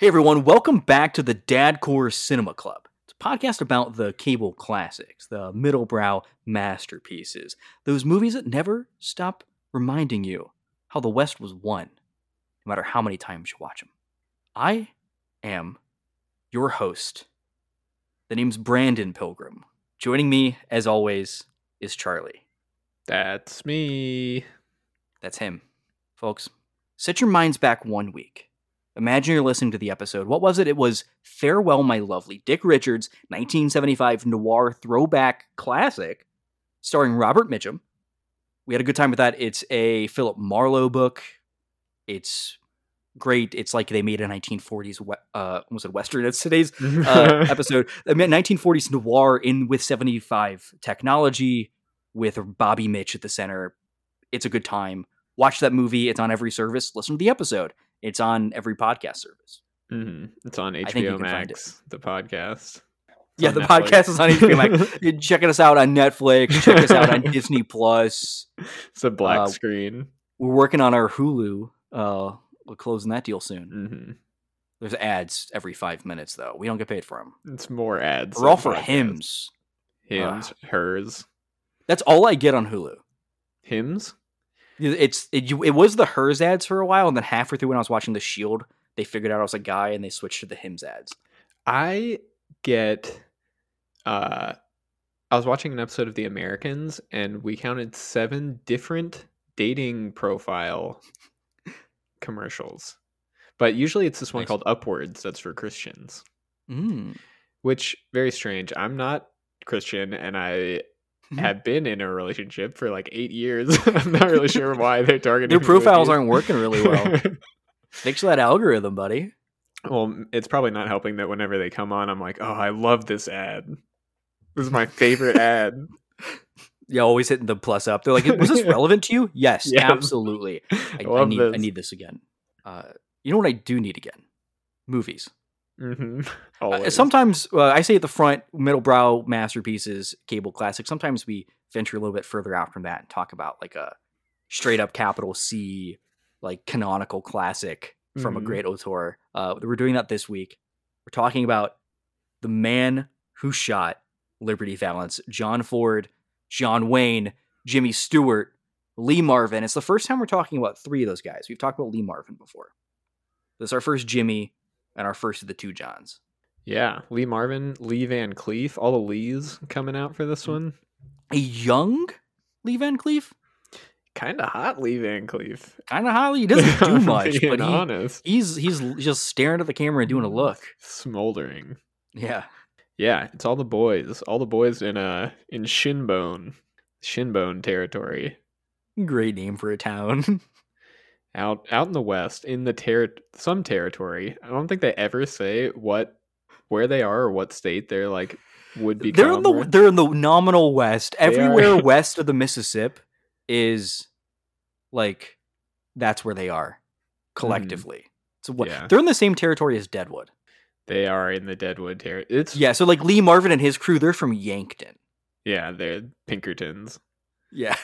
Hey everyone, welcome back to the Dadcore Cinema Club. It's a podcast about the cable classics, the middlebrow masterpieces, those movies that never stop reminding you how the West was won, no matter how many times you watch them. I am your host. The name's Brandon Pilgrim. Joining me, as always, is Charlie. That's me. That's him. Folks, set your minds back one week. Imagine you're listening to the episode. What was it? It was Farewell, My Lovely, Dick Richards, 1975 noir throwback classic, starring Robert Mitchum. We had a good time with that. It's a Philip Marlowe book. It's great. It's like they made a 1940s, we- uh, was it Western? It's today's uh, episode. I mean, 1940s noir in with 75 technology, with Bobby Mitch at the center. It's a good time. Watch that movie. It's on every service. Listen to the episode. It's on every podcast service. hmm It's on I think you HBO Max, the podcast. It's yeah, the Netflix. podcast is on HBO Max. You're checking us out on Netflix. Check us out on Disney Plus. It's a black Uh, screen. We're working on our Hulu. Uh, we're closing that deal soon. hmm There's ads every five minutes though. We don't get paid for them. It's more ads. We're all for podcasts. Hims. Hims, hers, That's all I get on Hulu. Hims. It's it, it was the hers ads for a while, and then halfway through when I was watching The Shield, they figured out I was a guy and they switched to the Hims ads. I get. Uh, I was watching an episode of The Americans, and we counted seven different dating profile commercials. But usually, it's this one Nice. called Upwards. That's for Christians. Mm. which very strange. I'm not Christian, and I. have been in a relationship for like eight years. I'm not really sure why they're targeting Their profiles aren't working really well. Fix that algorithm, buddy. well, it's probably not helping that whenever they come on, I'm like, oh, I love this ad. This is my favorite ad. Yeah, always hitting the plus up. They're like, "Was this relevant to you?" Yes, Yes. absolutely. I, I love need I this. need this again. Uh, you know what I do need again? Movies. Hmm Uh, sometimes uh, I say at the front, middlebrow masterpieces, cable classic. Sometimes we venture a little bit further out from that and talk about like a straight up capital C, like canonical classic from a Mhm. great auteur. Uh, we're doing that this week. We're talking about the man who shot Liberty Valance, John Ford, John Wayne, Jimmy Stewart, Lee Marvin. It's the first time we're talking about three of those guys. We've talked about Lee Marvin before. This is our first Jimmy and our first of the two Johns. Yeah, Lee Marvin, Lee Van Cleef, all the Lees coming out for this Mm. one. a young Lee Van Cleef. Kind of hot, Lee Van Cleef. Kind of highly. He doesn't do much, but he, honest, he's he's just staring at the camera and doing a look. smoldering. Yeah, Yeah, it's all the boys. All the boys in uh in Shinbone. Shinbone territory. great name for a town. Out out in the west, in the ter- some territory. I don't think they ever say what where they are or what state they're like would be they're in the they're in the nominal west. They are. Everywhere west of the Mississippi is like that's where they are mm-hmm. collectively. So what Yeah. they're in the same territory as Deadwood. they are in the Deadwood territory. It's Yeah, so like Lee Marvin and his crew, they're from Yankton. yeah, they're Pinkertons. Yeah,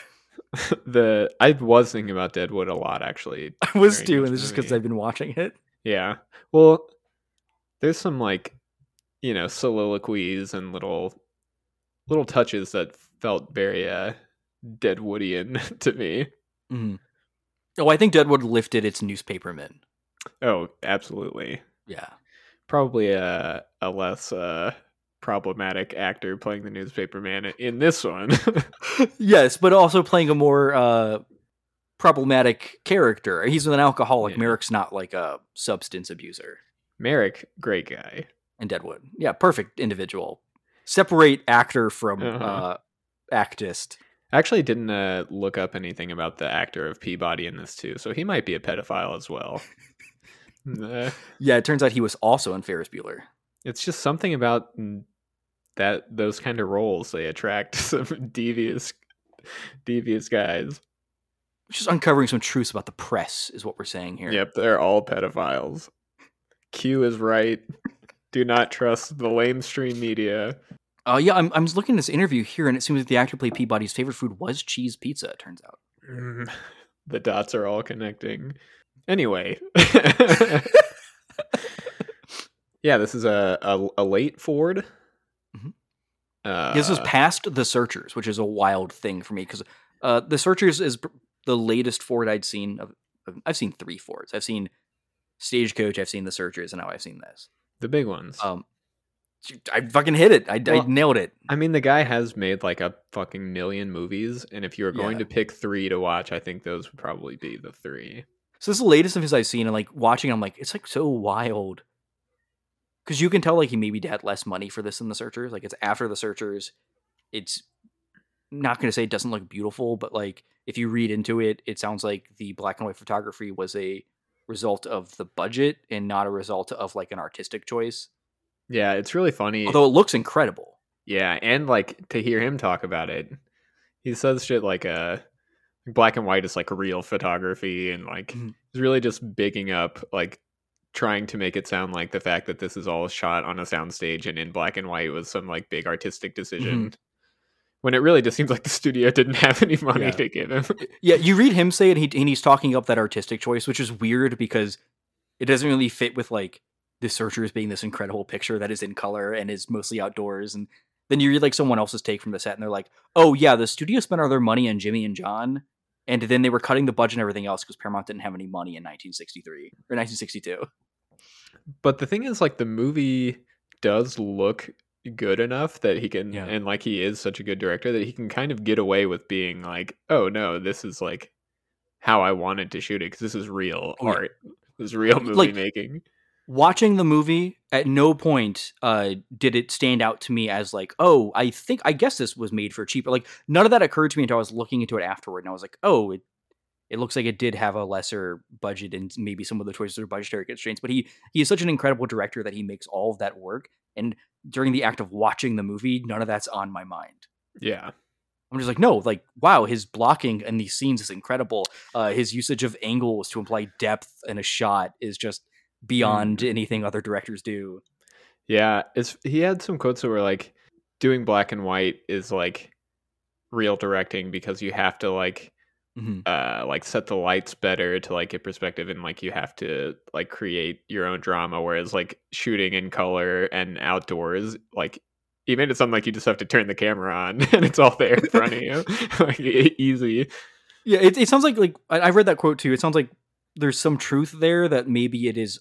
the I was thinking about Deadwood a lot actually. I was too, this and it's just because. I've been watching it. Yeah. Well, there's some like, you know, soliloquies and little little touches that felt very uh Deadwoodian to me. Mhm. Oh, I think Deadwood lifted its newspapermen. Oh, absolutely. Yeah. Probably a a less uh problematic actor playing the newspaper man in this one. yes, but also playing a more uh, problematic character. He's an alcoholic. Yeah. Merrick's not like a substance abuser. Merrick, great guy. And Deadwood, yeah, perfect individual. Separate actor from Uh-huh. uh, actist. I actually didn't uh, look up anything about the actor of Peabody in this too, so he might be a pedophile as well. Yeah, it turns out he was also in Ferris Bueller. It's just something about mm, that those kind of roles they attract some devious devious guys Just uncovering some truths about the press is what we're saying here. yep they're all pedophiles q is right do not trust the lamestream media Uh, yeah, I'm, I'm looking at this interview here, and it seems like the actor played Peabody's favorite food was cheese pizza. It turns out. Mm, the dots are all connecting anyway Yeah, this is a a, a late Ford. Mhm. Uh, this is past the Searchers, which is a wild thing for me because uh, the Searchers is the latest Ford I'd seen. Of, of- I've seen three Fords. I've seen Stagecoach, I've seen the Searchers, and now I've seen this. the big ones. Um, I fucking hit it. I, I nailed it. I mean, the guy has made like a fucking million movies, and if you were going Yeah. to pick three to watch, I think those would probably be the three. So this is the latest of his I've seen, and like watching, I'm like, it's like so wild. Because you can tell like he maybe had less money for this than the Searchers. Like it's after the Searchers. It's not going to say it doesn't look beautiful, but like if you read into it, it sounds like the black and white photography was a result of the budget and not a result of like an artistic choice. Yeah, it's really funny. Although it looks incredible. Yeah, and like to hear him talk about it, he says shit like uh black and white is like real photography and like Mhm. he's really just bigging up like trying to make it sound like the fact that this is all shot on a soundstage and in black and white was some like big artistic decision. Mm-hmm. When it really just seems like the studio didn't have any money Yeah. to give him. Yeah, you read him say it, and, he, and he's talking up that artistic choice, which is weird because it doesn't really fit with like the Searchers being this incredible picture that is in color and is mostly outdoors. And then you read like someone else's take from the set, and they're like, "Oh yeah, the studio spent all their money on Jimmy and John, and then they were cutting the budget and everything else because Paramount didn't have any money in 1963 or 1962." But the thing is, like, the movie does look good enough that he can, Yeah. and like, he is such a good director that he can kind of get away with being like, oh no, this is like how I wanted to shoot it because this is real Oh, yeah. art. This is real movie Like- making. watching the movie at no point uh did it stand out to me as like oh i think i guess this was made for cheaper like none of that occurred to me until i was looking into it afterward and i was like oh it it looks like it did have a lesser budget and maybe some of the choices are budgetary constraints but he he is such an incredible director that he makes all of that work and during the act of watching the movie none of that's on my mind Yeah. I'm just like, no, like, wow, his blocking in these scenes is incredible. Uh, his usage of angles to imply depth in a shot is just beyond anything other directors do. Yeah. It's, he had some quotes that were like, doing black and white is like real directing because you have to like Mhm. uh like set the lights better to like get perspective and like you have to like create your own drama whereas like shooting in color and outdoors like you made it sound like you just have to turn the camera on and it's all there in front of you like easy Yeah, it, it sounds like like I, I read that quote too. It sounds like there's some truth there that maybe it is.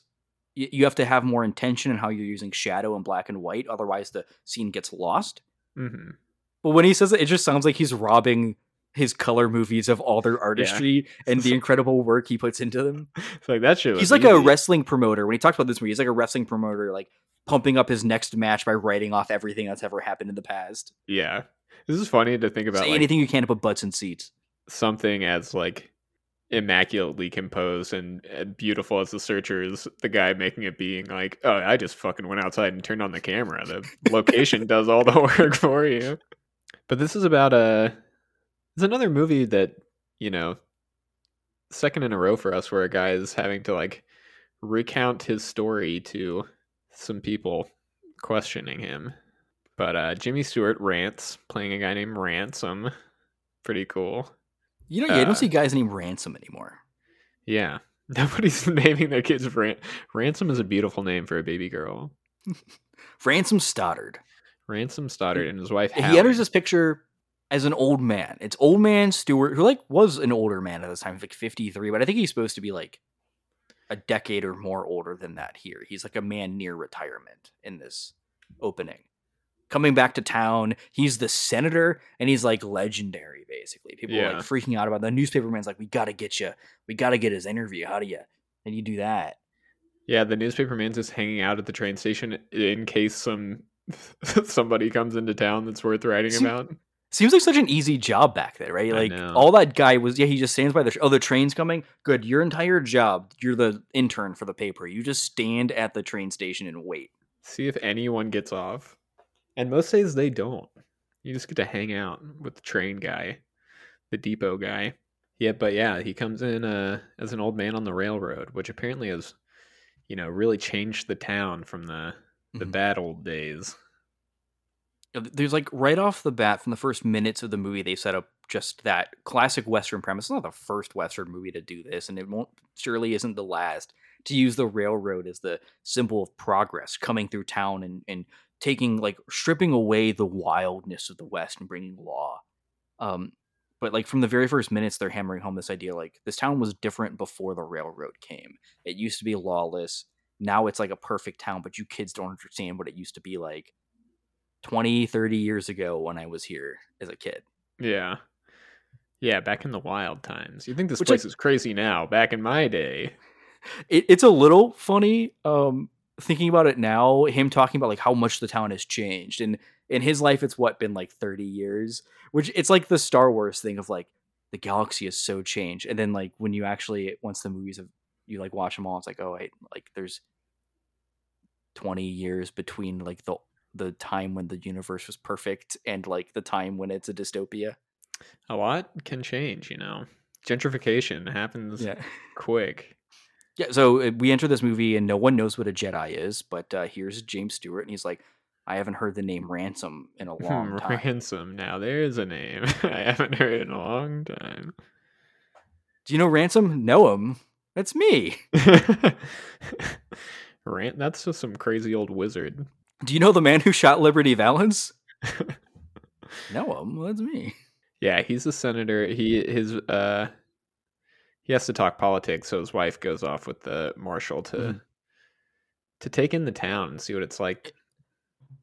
You have to have more intention in how you're using shadow and black and white, otherwise the scene gets lost. hmm But when he says it, it just sounds like he's robbing his color movies of all their artistry and the incredible work he puts into them. it's like that shit he's like a wrestling promoter. When he talks about this movie, he's like a wrestling promoter, like pumping up his next match by writing off everything that's ever happened in the past. yeah this is funny to think about Say like anything you can to put butts in seats. something as like immaculately composed and, and beautiful as the searchers the guy making it being like oh i just fucking went outside and turned on the camera the location does all the work for you but this is about a it's another movie that you know second in a row for us where a guy is having to like recount his story to some people questioning him but uh jimmy stewart rants playing a guy named ransom pretty cool You know, yeah, I Uh, don't see guys named Ransom anymore. Yeah. Nobody's naming their kids Ran- Ransom is a beautiful name for a baby girl. Ransom Stoddard. Ransom Stoddard and his wife He enters this picture as an old man. It's old man Stewart, who like was an older man at this time, like 53, but I think he's supposed to be like a decade or more older than that here. He's like a man near retirement in this opening. Coming back to town, he's the senator and he's like legendary basically. People are like freaking out about the newspaperman's like, We gotta get you, we gotta get his interview. How do you and you do that? Yeah, the newspaper man's just hanging out at the train station in case some somebody comes into town that's worth writing See- about. Seems like such an easy job back then, right? Like all that guy was, yeah, he just stands by the. Oh, the train's coming. Good. Your entire job, you're the intern for the paper. You just stand at the train station and wait. See if anyone gets off. And most days they don't. You just get to hang out with the train guy, the depot guy. Yeah, but yeah, he comes in uh, as an old man on the railroad, which apparently has, you know, really changed the town from the the Mhm. bad old days. Uh, There's like right off the bat from the first minutes of the movie, they set up just that classic Western premise. It's not the first Western movie to do this, and it won't surely isn't the last. to use the railroad as the symbol of progress coming through town and and taking like stripping away the wildness of the West and bringing law. Um, but like from the very first minutes, they're hammering home this idea like this town was different before the railroad came. It used to be lawless. Now it's like a perfect town, but you kids don't understand what it used to be like 20, 30 years ago when I was here as a kid. Yeah. Yeah, back in the wild times. You think this Which, place like- is crazy now. Back in my day. It, it's a little funny um, thinking about it now. Him talking about like how much the town has changed, and in his life, it's what been like thirty years. Which it's like the Star Wars thing of like the galaxy is so changed, and then like when you actually once the movies have you like watch them all, it's like oh wait, like there's twenty years between like the the time when the universe was perfect and like the time when it's a dystopia. A lot can change, you know. Gentrification happens quick. Yeah, so uh, we enter this movie and no one knows what a Jedi is, but uh, here's James Stewart and he's like, I haven't heard the name Ransom in a long time. Ransom. Now there's a name I haven't heard in a long time. Do you know Ransom? Know him. That's me. Rant. That's just some crazy old wizard. Do you know the man who shot Liberty Valance? no, him. That's me. Yeah, he's a senator. He his uh he has to talk politics, so his wife goes off with the marshal to Mhm. to take in the town and see what it's like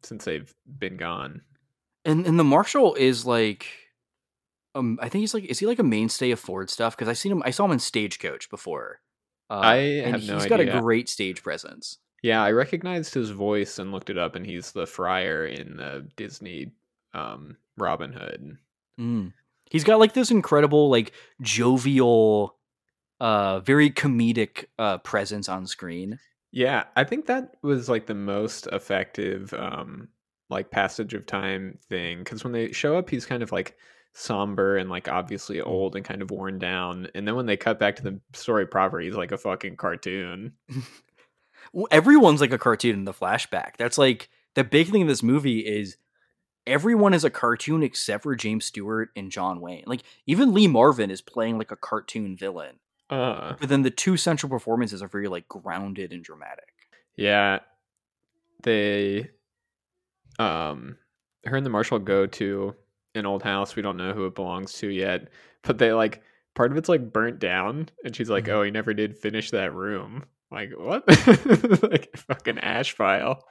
since they've been gone. And and the marshal is like, um, I think he's like, is he like a mainstay of Ford stuff? Because I seen him, I saw him in Stagecoach before. Uh, I and have no he's got a great stage presence. Yeah, I recognized his voice and looked it up, and he's the friar in the Disney um, Robin Hood. Mm. He's got like this incredible, like jovial, uh, very comedic uh presence on screen. Yeah, I think that was like the most effective um like passage of time thing because when they show up he's kind of like somber and like obviously old and kind of worn down and then when they cut back to the story proper he's like a fucking cartoon. Everyone's like a cartoon in the flashback. That's like the big thing in this movie is everyone is a cartoon except for James Stewart and John Wayne. Like even Lee Marvin is playing like a cartoon villain. Uh But then the two central performances are very like grounded and dramatic. yeah. They um her and the marshal go to an old house we don't know who it belongs to yet, but they like part of it's like burnt down and she's like, Mhm. "Oh, he never did finish that room." Like, what? like fucking ash pile.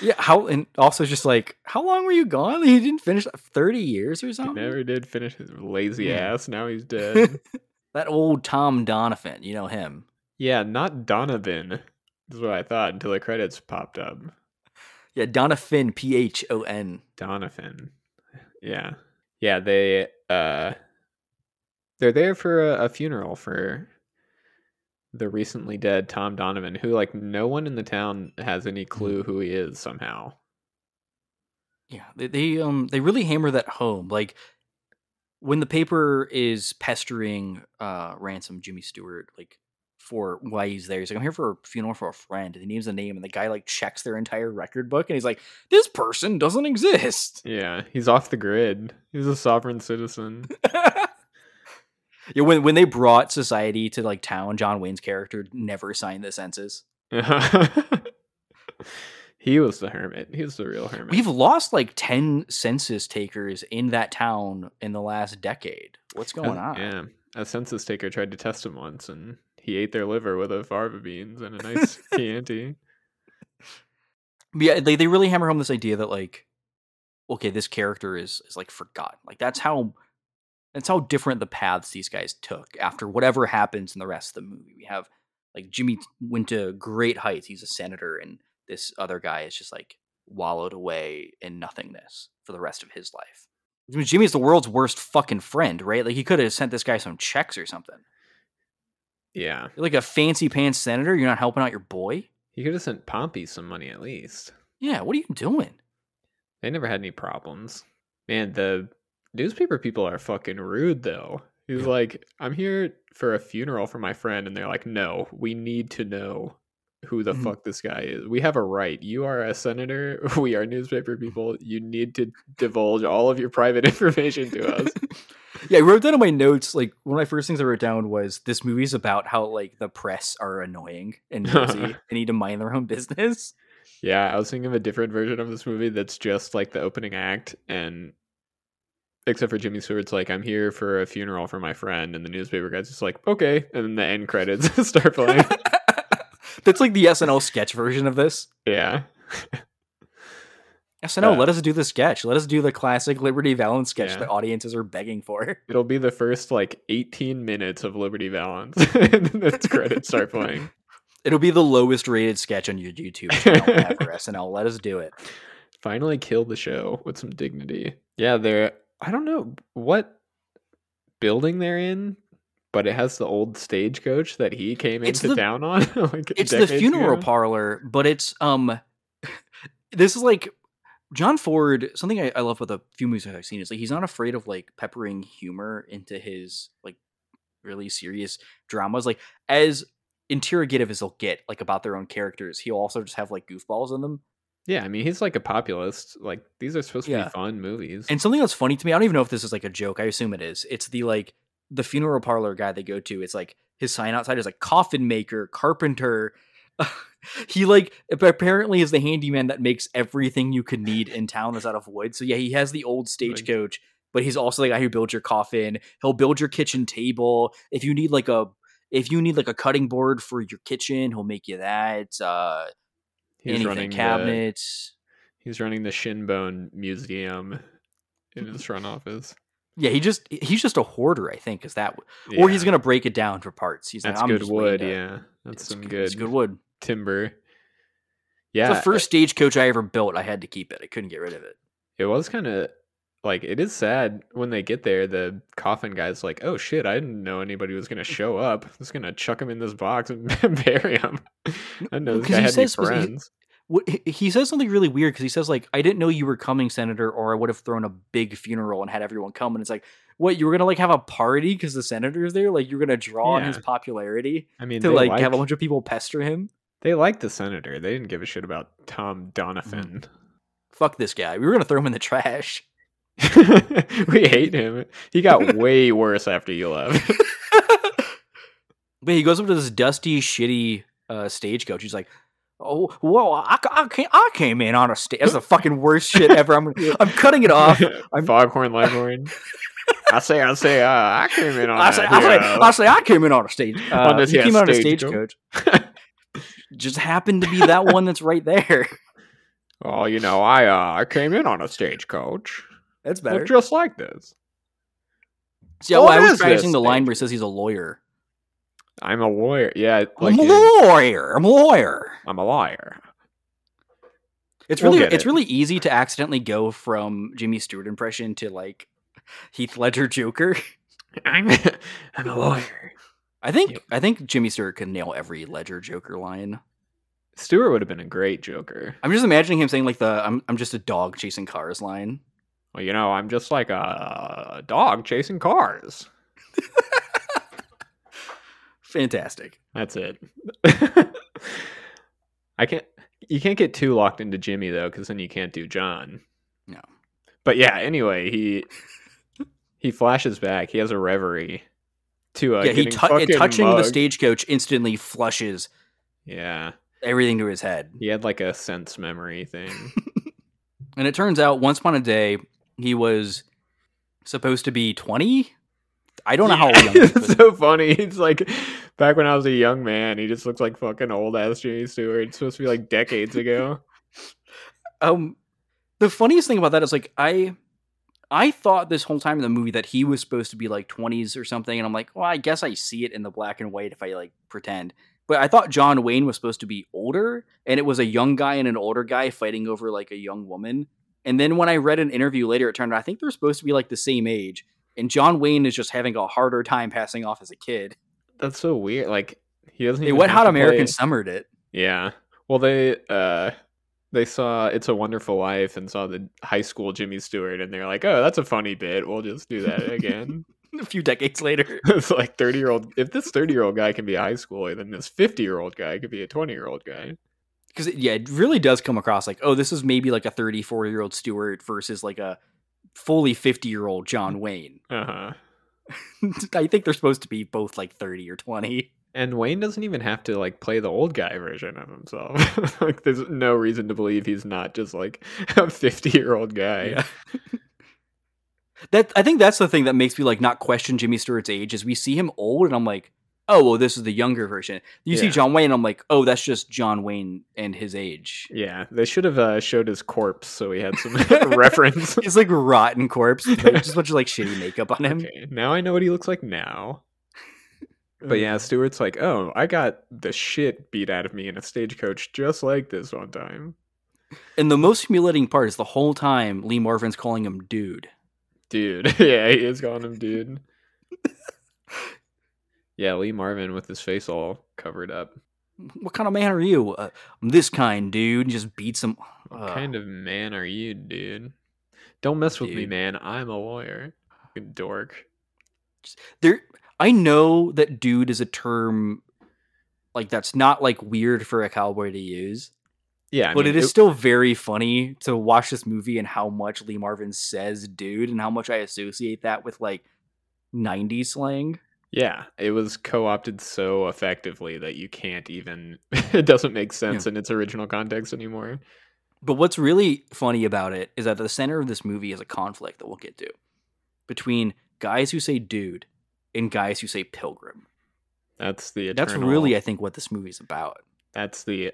Yeah, how and also just like how long were you gone? He didn't finish thirty years or He something. never did finish his lazy Yeah. ass. Now he's dead. that old Tom Donovan, you know him. yeah, not Donovan. Is what I thought until the credits popped up. Yeah, Doniphon, P H O N. Donovan. Yeah. Yeah, they uh they're there for a, a funeral for the recently dead Tom Donovan, who like no one in the town has any clue who he is somehow. Yeah, they, they um they really hammer that home. Like when the paper is pestering uh ransom Jimmy Stewart like for why he's there. He's like, I'm here for a funeral for a friend. And he names a name, and the guy like checks their entire record book, and he's like, this person doesn't exist. Yeah, he's off the grid. He's a sovereign citizen. yeah, when when they brought society to like town, John Wayne's character never signed the census. he was the hermit. He was the real hermit. We've lost like ten census takers in that town in the last decade. What's oh, going A- on? Yeah, a census taker tried to test him once, and he ate their liver with a fava beans and a nice Chianti. Yeah, they they really hammer home this idea that like, okay, this character is is like forgotten. Like that's how that's how different the paths these guys took after whatever happens in the rest of the movie. We have like Jimmy went to great heights. He's a senator, and this other guy is just like wallowed away in nothingness for the rest of his life. I mean, Jimmy's the world's worst fucking friend, right? Like he could have sent this guy some checks or something. Yeah, You're like a fancy pants senator. You're not helping out your boy. he could have sent Pompey some money at least. Yeah, what are you doing? They never had any problems. Man, the newspaper people are fucking rude though. He's Yeah. like, I'm here for a funeral for my friend, and they're like, No, we need to know who the Mhm. fuck this guy is. We have a right. You are a senator. We are newspaper people. You need to divulge all of your private information to us. Yeah, I wrote down in my notes like one of my first things I wrote down was this movie's about how like the press are annoying and nosy and need to mind their own business. Yeah, I was thinking of a different version of this movie that's just like the opening act, and except for Jimmy Stewart's like, "I'm here for a funeral for my friend," and the newspaper guy's just like, "Okay," and then the end credits start playing. That's like the SNL sketch version of this. yeah, SNL, Uh, let us do the sketch. Let us do the classic Liberty Valance sketch Yeah. that audiences are begging for. it'll be the first like 18 minutes of Liberty Valance, and then the credits start playing. It'll be the lowest rated sketch on your YouTube channel ever. SNL, let us do it. Finally, kill the show with some dignity. Yeah, they're. I don't know what building they're in, but it has the old stagecoach that he came It's into the- town on. like It's the funeral ago. parlor, but it's um this is like John Ford, something I, I love about the few movies I've seen is like he's not afraid of like peppering humor into his like really serious dramas. Like as interrogative as they'll get, like about their own characters, he'll also just have like goofballs in them. Yeah, I mean he's like a populist. Like these are supposed to Yeah. be fun movies. And something that's funny to me, I don't even know if this is like a joke. I assume it is. It's the like the funeral parlor guy they go to. It's like his sign outside is like coffin maker, carpenter. he like apparently is the handyman that makes everything you could need in town is out of wood. So yeah, he has the old stagecoach, but he's also the guy who builds your coffin. He'll build your kitchen table. If you need like a if you need like a cutting board for your kitchen, he'll make you that. Uh he's anything running the, cabinets. he's running the Shinbone Museum in his front office. Yeah, he just he's just a hoarder, I think, is that or he's gonna break it down for parts. He's that's like, good wood. Yeah, that's it's some good- good, It's good wood. timber. It's Yeah, the first stagecoach I ever built. I had to keep it. I couldn't get rid of it. It was kind of like it is sad when they get there. The coffin guy's like, "Oh shit, I didn't know anybody was gonna show up. I'm just gonna chuck him in this box and bury him." I know this guy had any says friends. What he- says something really weird because he says like, "I didn't know you were coming, Senator, or I would have thrown a big funeral and had everyone come." And it's like, what you were gonna like have a party because the senator's there? Like you're gonna draw on his popularity I mean, to like like, have a bunch of people pester him? they like the senator. They didn't give a shit about Tom Mm. Donovan. Fuck this guy. We were gonna throw him in the trash. we hate him. He got way worse after you left. But he goes up to this dusty, shitty uh, stagecoach. He's like, "Oh, whoa! I, I, came, I came in on a stage. That's the fucking worst shit ever. I'm, I'm cutting it off. I'm- Foghorn Leghorn. I say, I say, uh, I came in on I say, I say. I say, I came in on a stage. Uh, On this you here came on a stagecoach. Just happened to be that one that's right there. Oh, you know, I uh, I came in on a stagecoach. That's better. just like this. See, What I was practicing the line where he says he's a lawyer. I'm a lawyer. Yeah, like I'm a lawyer. I'm a lawyer. I'm a liar. It's We'll really it's it. really easy to accidentally go from Jimmy Stewart impression to like Heath Ledger Joker. I'm I'm a lawyer. I think. I think Jimmy Stewart could nail every Ledger Joker line. Stewart would have been a great Joker. I'm just imagining him saying like the I'm I'm just a dog chasing cars line. Well, you know, I'm just like a dog chasing cars. Fantastic. That's it. I can't. You can't get too locked into Jimmy though, because then you can't do John. No. But yeah. Anyway, he he flashes back. He has a reverie to uh, yeah, he fucking touching the stagecoach instantly flushes Yeah, everything to his head. he had like a sense memory thing. And it turns out once upon a day he was supposed to be 20. I don't know how Yeah, young it's so funny. It's like back when I was a young man, he just looks like fucking old ass Jimmy Stewart. It's supposed to be like decades ago. Um, the funniest thing about that is like I, I thought this whole time in the movie that he was supposed to be like twenties or something, and I'm like, well, I guess I see it in the black and white if I like pretend. But I thought John Wayne was supposed to be older, and it was a young guy and an older guy fighting over like a young woman. And then when I read an interview later, it turned out I think they're supposed to be like the same age, and John Wayne is just having a harder time passing off as a kid. That's so weird. Like he doesn't. They have hot play- American summered it. Yeah. Well, they uh they saw It's a Wonderful Life and saw the high school Jimmy Stewart, and they're like, "Oh, that's a funny bit. We'll just do that again." A few decades later, it's like thirty year old. If this thirty year old guy can be a high schooler, then this fifty year old guy could be a twenty year old guy. because yeah, it really does come across like, oh, this is maybe like a 34 year old Stewart versus like a fully 50 year old John Wayne. Uh huh. I think they're supposed to be both like 30 or 20. And Wayne doesn't even have to like play the old guy version of himself. like there's no reason to believe he's not just like a 50 year old guy. Yeah. that I think that's the thing that makes me like not question Jimmy Stewart's age is we see him old and I'm like, oh well, this is the younger version. You see John Wayne, I'm like, oh, that's just John Wayne and his age. Yeah, they should have uh, showed his corpse so we had some reference. He's like rotten corpse, just a bunch of like shitty makeup on him. Okay, now I know what he looks like now. But yeah, Stewart's like, oh, I got the shit beat out of me in a stagecoach just like this one time. And the most humiliating part is the whole time Lee Marvin's calling him dude. Dude. yeah, he is calling him dude. Yeah, Lee Marvin with his face all covered up. What kind of man are you? Uh, I'm this kind, dude. Just beats him. What kind of man are you, dude? Don't mess with me, man. I'm a lawyer. Fucking dork. there I know that dude is a term like that's not like weird for a cowboy to use. Yeah, I but mean, it is still very funny to watch this movie and how much Lee Marvin says dude and how much I associate that with like 90s slang. Yeah, it was co-opted so effectively that you can't even it doesn't make sense in its original context anymore. But what's really funny about it is that the center of this movie is a conflict that we'll get to between guys who say dude and guys who say pilgrim. That's the That's really I think what this movie's about. that's the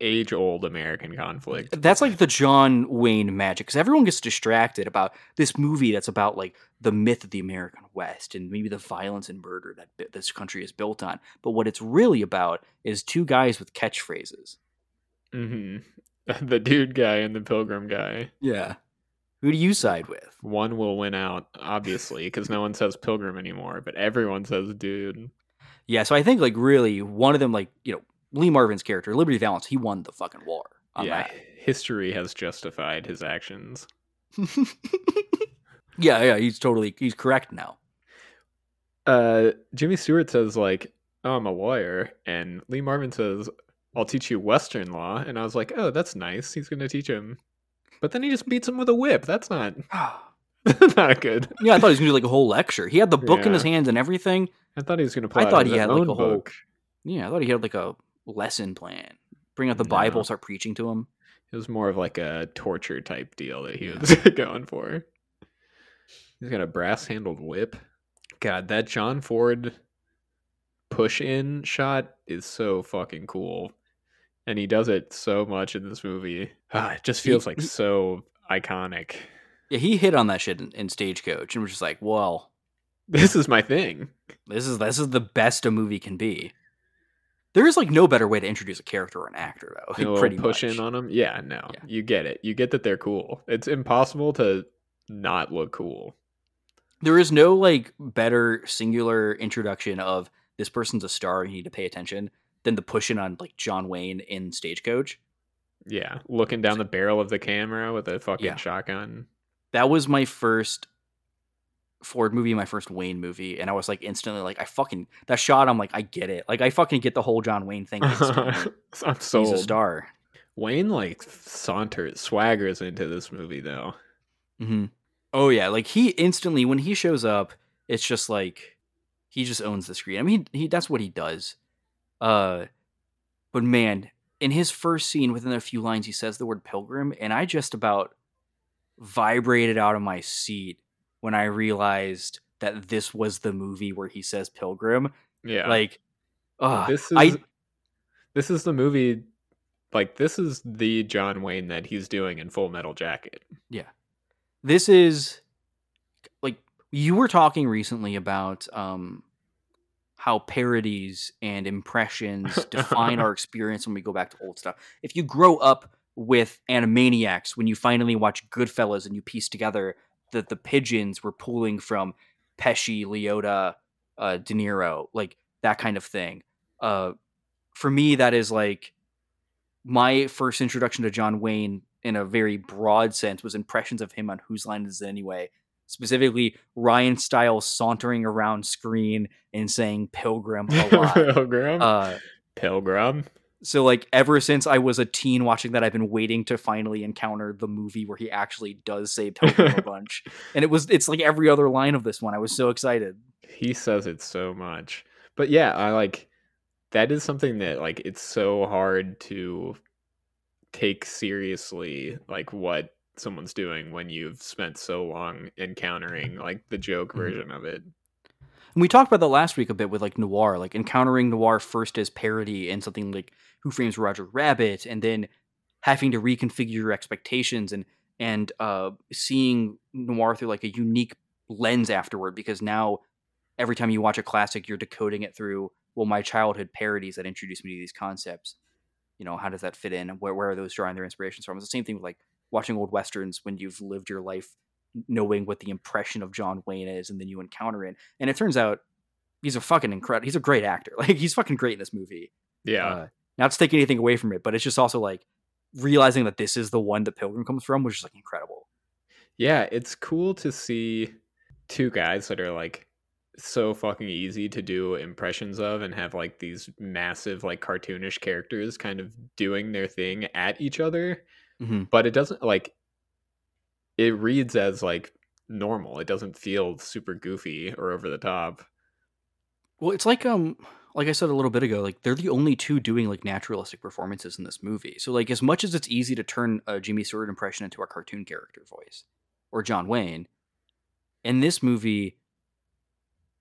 age-old American conflict. That's like the John Wayne magic because everyone gets distracted about this movie that's about like the myth of the American West and maybe the violence and murder that this country is built on. But what it's really about is two guys with catchphrases. hmm The dude guy and the pilgrim guy. Yeah. Who do you side with? One will win out, obviously, because no one says pilgrim anymore, but everyone says dude. Yeah, so I think like really one of them, like you know, Lee Marvin's character, Liberty Valance, he won the fucking war. Yeah, history has justified his actions. yeah, yeah, he's totally he's correct now. uh Jimmy Stewart says like, "Oh, I'm a lawyer," and Lee Marvin says, "I'll teach you Western law," and I was like, "Oh, that's nice. He's gonna teach him." But then he just beats him with a whip. That's not not good. yeah, I thought he was gonna do like a whole lecture. He had the book in his Yeah. hands and everything. I thought he was gonna. Pull I thought he had like a whole book. Yeah, I thought he had like a lesson plan. Bring out the No. Bible, start preaching to him. It was more of like a torture type deal that he was going for. He's got a brass handled whip. God, that John Ford push in shot is so fucking cool. And he does it so much in this movie. Ah, it just He- feels like he- so iconic. Yeah, he hit on that shit in, in Stagecoach and was just like, well, This is my thing. this is this is the best a movie can be. There is like no better way to introduce a character or an actor though. A little pretty push much. in on him. Yeah, no. Yeah. You get it. You get that they're cool. It's impossible to not look cool. There is no like better singular introduction of this person's a star. You need to pay attention than the push in on like John Wayne in Stagecoach. Yeah. Looking down the barrel of the camera with a fucking Yeah. shotgun. That was my first Ford movie, my first Wayne movie, and I was like instantly like, I fucking that shot. I'm like, I get it. Like I fucking get the whole John Wayne thing. I'm He's a star. Wayne like saunters, swaggers into this movie though. hmm Oh yeah, like he instantly when he shows up, it's just like he just owns the screen. I mean, he, he that's what he does. Uh, but man, in his first scene, within a few lines, he says the word pilgrim, and I just about vibrated out of my seat when I realized that this was the movie where he says pilgrim. Yeah. Like, uh, this is I this is the movie like this is the John Wayne that he's doing in Full Metal Jacket. Yeah. This is like you were talking recently about um how parodies and impressions define our experience when we go back to old stuff. If you grow up with Animaniacs, when you finally watch Goodfellas and you piece together that the pigeons were pulling from Pesci, Liotta, uh, De Niro, like that kind of thing. Uh, for me, that is like my first introduction to John Wayne in a very broad sense was impressions of him on Whose Line Is It Anyway? Specifically, Ryan Stiles sauntering around screen and saying "Pilgrim" a lot. Pilgrim. uh, Pilgrim. So like ever since I was a teen watching that, I've been waiting to finally encounter the movie where he actually does say Pilgrim a bunch. And it was it's like every other line of this one. I was so excited. He says it so much. But yeah, I like that is something that like it's so hard to take seriously like what someone's doing when you've spent so long encountering like the joke Mhm. version of it. And we talked about that last week a bit with like noir, like encountering noir first as parody in something like Who Frames Roger Rabbit, and then having to reconfigure your expectations and and uh, seeing noir through like a unique lens afterward. Because now, every time you watch a classic, you're decoding it through well, my childhood parodies that introduced me to these concepts. You know, how does that fit in? Where where are those drawing their inspirations from? It's the same thing with like watching old westerns when you've lived your life knowing what the impression of John Wayne is, and then you encounter it, and it turns out he's a fucking incredible. He's a great actor. Like he's fucking great in this movie. Yeah. Uh, not to take anything away from it, but it's just also like realizing that this is the one that Pilgrim comes from, which is like incredible. Yeah, it's cool to see two guys that are like so fucking easy to do impressions of and have like these massive like cartoonish characters kind of doing their thing at each other, Mhm. but it doesn't like it reads as like normal. It doesn't feel super goofy or over the top. Well, it's like um, like I said a little bit ago, like they're the only two doing like naturalistic performances in this movie. So like as much as it's easy to turn a Jimmy Stewart impression into a cartoon character voice or John Wayne, in this movie,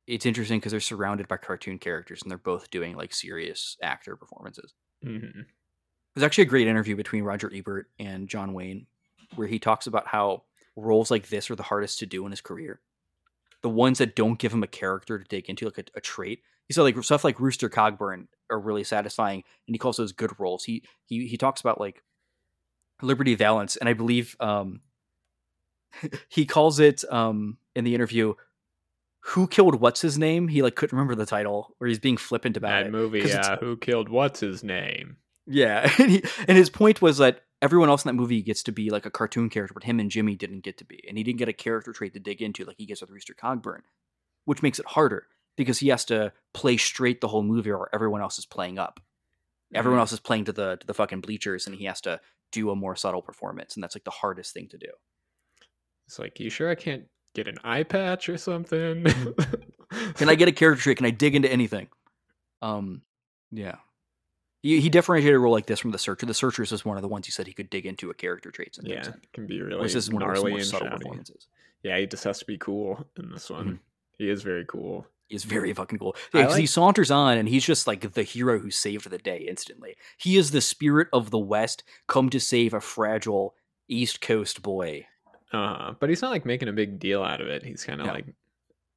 it's interesting because they're surrounded by cartoon characters and they're both doing like serious actor performances. hmm There's actually a great interview between Roger Ebert and John Wayne where he talks about how roles like this are the hardest to do in his career. The ones that don't give him a character to dig into, like a, a trait. He said like stuff like Rooster Cogburn are really satisfying, and he calls those good roles. He he he talks about like Liberty Valance, and I believe um he calls it um in the interview who killed what's his name he like couldn't remember the title or he's being flippant about That it movie, yeah. Who killed what's his name? yeah, and, he, and his point was that everyone else in that movie gets to be like a cartoon character, but him and Jimmy didn't get to be, and he didn't get a character trait to dig into like he gets with Rooster Cogburn, which makes it harder because he has to play straight the whole movie, or everyone else is playing up. Everyone Mhm. else is playing to the to the fucking bleachers, and he has to do a more subtle performance, and that's like the hardest thing to do. It's like, you sure I can't get an eye patch or something? Can I get a character trait? Can I dig into anything? Um, yeah. He, he differentiated a role like this from the Searcher. The Searchers is one of the ones he said he could dig into a character traits and things yeah, in. can be really Whereas this is one of gnarly more and subtle performances. Yeah, he just has to be cool in this one. Mhm. He is very cool. He's very fucking cool. Yeah, because he saunters on and he's just like the hero who saved the day instantly. He is the spirit of the West come to save a fragile East Coast boy. Uh, but he's not like making a big deal out of it. He's kind of No. like,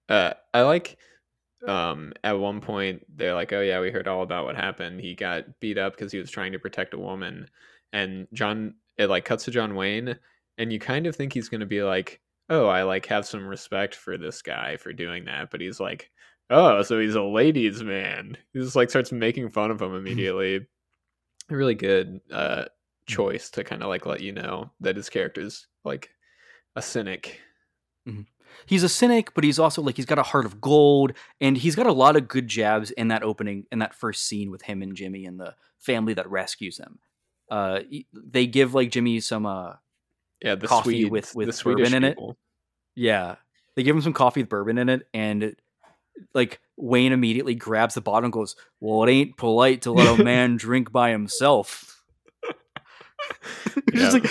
uh, I like, um, at one point they're like, oh yeah, we heard all about what happened. He got beat up because he was trying to protect a woman, and John, it like cuts to John Wayne, and you kind of think he's gonna be like, oh, I like have some respect for this guy for doing that, but he's like, oh, so he's a ladies' man. He just like starts making fun of him immediately. a really good uh choice to kind of like let you know that his character's like a cynic. He's a cynic, but he's also like he's got a heart of gold, and he's got a lot of good jabs in that opening in that first scene with him and Jimmy and the family that rescues him. Uh, they give like Jimmy some uh Yeah, the Coffee Swedes, with- with the Swedish bourbon in it. people. Yeah. They give him some coffee with bourbon in it, and like Wayne immediately grabs the bottle and goes, Well, it ain't polite to let a man drink by himself. It's just Yeah. like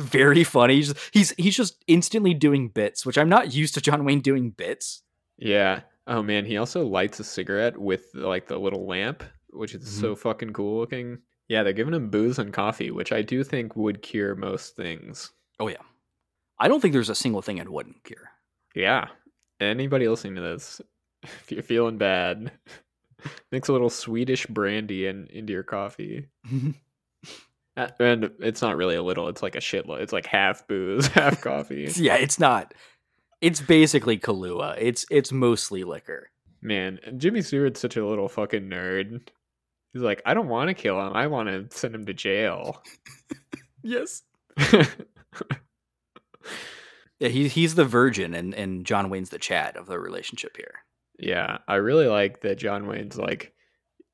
very funny. He's just, he's he's just instantly doing bits, which I'm not used to John Wayne doing bits. Yeah. Oh man, he also lights a cigarette with like the little lamp, which is Mm-hmm. so fucking cool looking. Yeah, they're giving him booze and coffee, which I do think would cure most things. Oh yeah. I don't think there's a single thing it wouldn't cure. Yeah. Anybody listening to this, if you're feeling bad, mix a little Swedish brandy in, into your coffee. Uh, And it's not really a little, it's like a shitload. It's like half booze, half coffee. yeah, it's not. It's basically Kahlua. It's it's mostly liquor. Man, Jimmy Stewart's such a little fucking nerd. He's like, I don't want to kill him. I want to send him to jail. Yes. Yeah, he, he's the virgin and, and John Wayne's the Chad of the relationship here. yeah, I really like that John Wayne's like,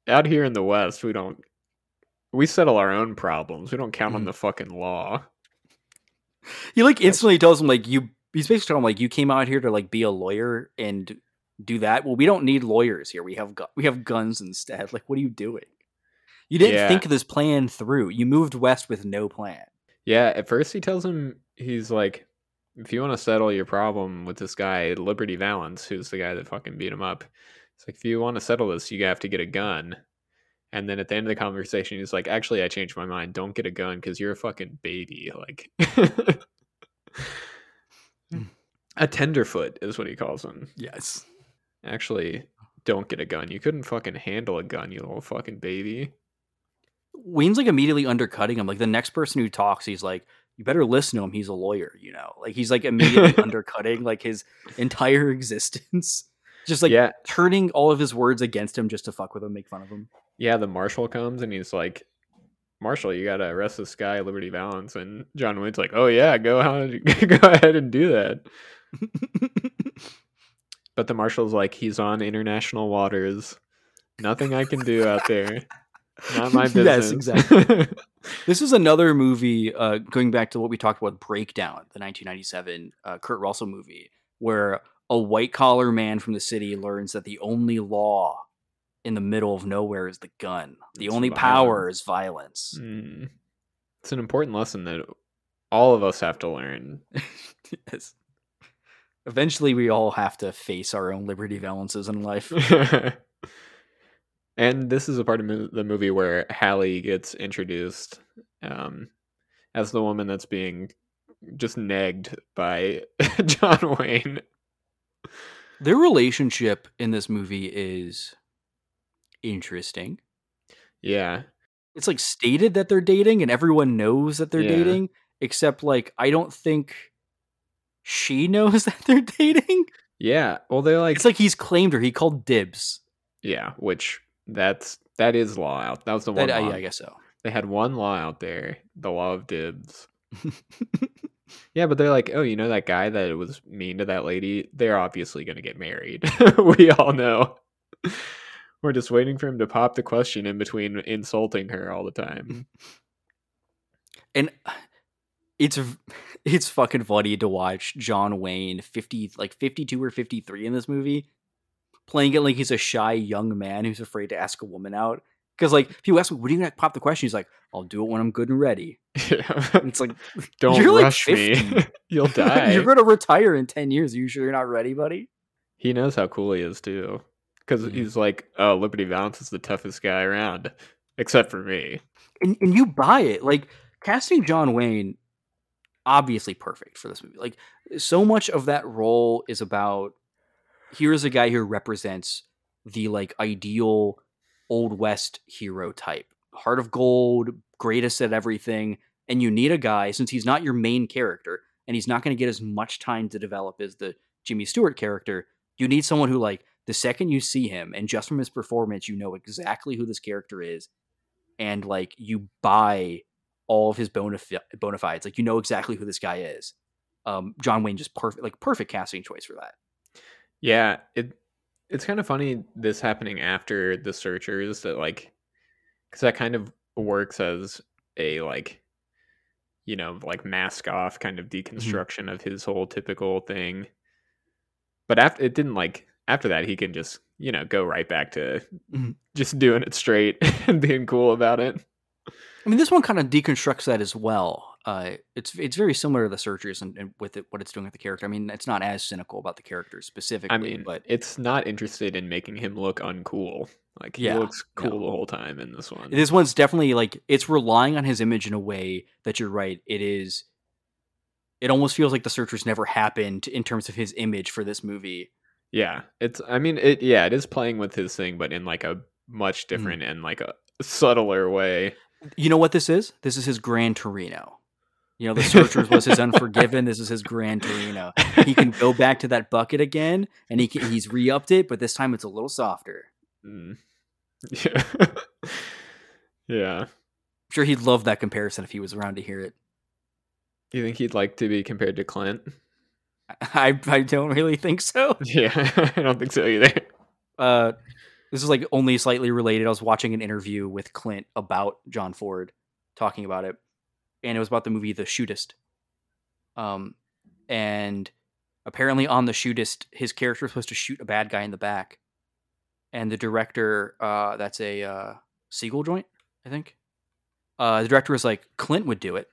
out here in the West, we don't we settle our own problems. We don't count on Mhm. the fucking law. He like instantly tells him like you. He's basically telling him like you came out here to like be a lawyer and do that. Well, we don't need lawyers here. We have gu- we have guns instead. Like, what are you doing? You didn't Yeah. think this plan through. You moved west with no plan. Yeah, at first he tells him he's like, if you want to settle your problem with this guy, Liberty Valance, who's the guy that fucking beat him up, it's like if you want to settle this, you have to get a gun. And then at the end of the conversation, he's like, actually, I changed my mind. Don't get a gun because you're a fucking baby. Like hmm. a tenderfoot is what he calls him. Yes. Actually, don't get a gun. You couldn't fucking handle a gun, you little fucking baby. Wayne's like immediately undercutting him. Like the next person who talks, he's like, "You better listen to him. He's a lawyer." You know, like he's like immediately undercutting like his entire existence, just like yeah, turning all of his words against him just to fuck with him, make fun of him. Yeah. The marshal comes and he's like, Marshall, you gotta arrest this guy, Liberty Valance. And John Wayne's like, Oh yeah, go ahead, go ahead and do that. But the marshal's like, he's on international waters. Nothing I can do out there. Not my Yes, business. exactly. This is another movie, uh, going back to what we talked about, Breakdown, the 1997 uh, Kurt Russell movie, where a white collar man from the city learns that the only law in the middle of nowhere is the gun. The It's only violence. power is violence. Mm. It's an important lesson that all of us have to learn. yes. Eventually, we all have to face our own liberty valances in life. and this is a part of the movie where Hallie gets introduced um, as the woman that's being just negged by John Wayne. Their relationship in this movie is interesting. Yeah. it's like stated that they're dating and everyone knows that they're Yeah. dating except like i don't think she knows that they're dating Yeah. Well, they're like, it's like he's claimed her he called dibs yeah, which that's that is law out. That was the one. that, uh, law. yeah i guess so They had one law out there, the law of dibs. Yeah, but they're like, oh, you know that guy that was mean to that lady? They're obviously going to get married. we all know. We're just waiting for him to pop the question in between insulting her all the time. and it's it's fucking funny to watch john wayne 50 like 52 or 53 in this movie playing it like he's a shy young man who's afraid to ask a woman out because like people ask him what are you gonna pop the question he's like i'll do it when i'm good and ready And it's like Don't You're like rush me. You'll die. You're gonna retire in ten years. Are you sure you're not ready, buddy? He knows how cool he is, too. Because Mhm. he's like, oh, Liberty Valance is the toughest guy around, except for me. And and you buy it. Like casting John Wayne, obviously perfect for this movie. Like so much of that role is about here's a guy who represents the like ideal old west hero type. Heart of gold, greatest at everything. And you need a guy, since he's not your main character, and he's not going to get as much time to develop as the Jimmy Stewart character, you need someone who, like, the second you see him, and just from his performance, you know exactly who this character is, and like you buy all of his bona, fi- bona fides. Like you know exactly who this guy is. Um, John Wayne just perfect, like perfect casting choice for that. Yeah, it it's kind of funny this happening after the searchers that like because that kind of works as a like you know like mask off kind of deconstruction of his whole typical thing but after it didn't like after that he can just you know go right back to Mhm. just doing it straight and being cool about it I mean, this one kind of deconstructs that as well. Uh, it's it's very similar to the Searchers and, and with it, what it's doing with the character. I mean, it's not as cynical about the character specifically, i mean but it's not interested in making him look uncool like he Yeah, looks cool no. the whole time in this one this one's definitely like it's relying on his image in a way that you're right. It is. It almost feels like the Searchers never happened in terms of his image for this movie. Yeah, it's. I mean, it. Yeah, it is playing with his thing, but in like a Mm. much different and like a subtler way. You know what this is? This is his Gran Torino. You know, the Searchers was his Unforgiven. This is his Gran Torino. He can go back to that bucket again, and he can, he's re-upped it, but this time it's a little softer. Mm. Yeah. yeah. I'm sure he'd love that comparison if he was around to hear it. You think he'd like to be compared to Clint? I I don't really think so. Yeah, I don't think so either. Uh, this is like only slightly related. I was watching an interview with Clint about John Ford talking about it, and it was about the movie The Shootist. Um, and apparently on The Shootist, his character was supposed to shoot a bad guy in the back, and the director, uh, that's a uh, Siegel joint, I think. Uh, the director was like, Clint would do it,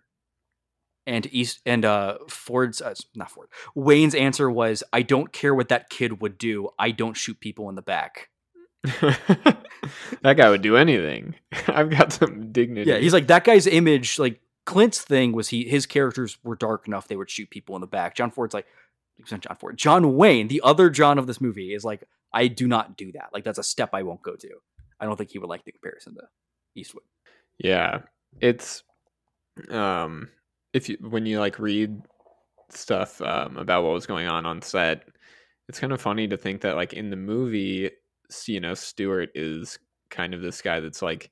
and East and uh, Ford's uh, not Ford Wayne's answer was, I don't care what that kid would do. I don't shoot people in the back. that guy would do anything. I've got some dignity. Yeah, he's like that guy's image. Like Clint's thing was he his characters were dark enough they would shoot people in the back. John Ford's like John Ford. John Wayne, the other John of this movie, is like I do not do that. Like that's a step I won't go to. I don't think he would like the comparison to Eastwood. Yeah, it's um if you when you like read stuff um, about what was going on on set, it's kind of funny to think that like in the movie, you know, Stewart is kind of this guy that's like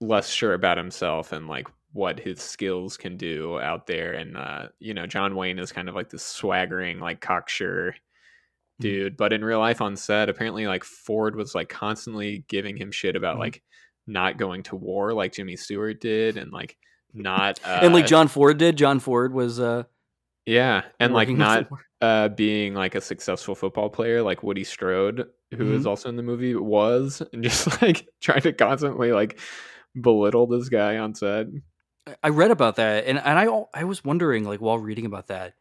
less sure about himself and like what his skills can do out there and uh you know john wayne is kind of like this swaggering like cocksure mm-hmm. dude mm-hmm. but in real life on set apparently like ford was like constantly giving him shit about mm-hmm. like not going to war like jimmy stewart did and like not uh, and like john ford did john ford was uh yeah and like not uh being like a successful football player like woody strode who mm-hmm. is also in the movie was and just like trying to constantly like belittle this guy on set I read about that, and and I I was wondering like while reading about that,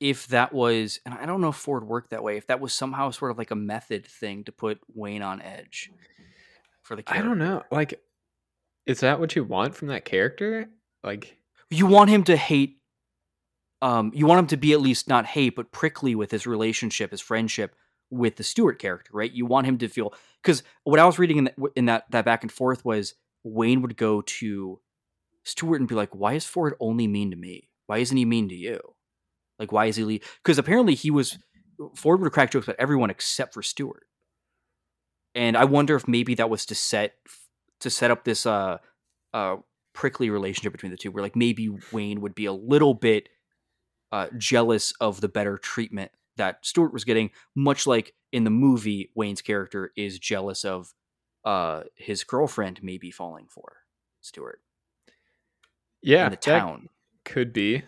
if that was, and I don't know if Ford worked that way, if that was somehow sort of like a method thing to put Wayne on edge for the. Character. I don't know. Like, is that what you want from that character? Like, you want him to hate. Um, you want him to be at least not hate, but prickly with his relationship, his friendship with the Stewart character, right? You want him to feel because what I was reading in, the, in that that back and forth was Wayne would go to Stewart and be like, why is Ford only mean to me? Why isn't he mean to you? Like, why is he? Because apparently he was Ford would crack jokes about everyone except for Stewart. And I wonder if maybe that was to set to set up this uh uh prickly relationship between the two, where like maybe Wayne would be a little bit uh jealous of the better treatment that Stewart was getting, much like in the movie, Wayne's character is jealous of uh his girlfriend maybe falling for Stewart yeah, in the town. Could be.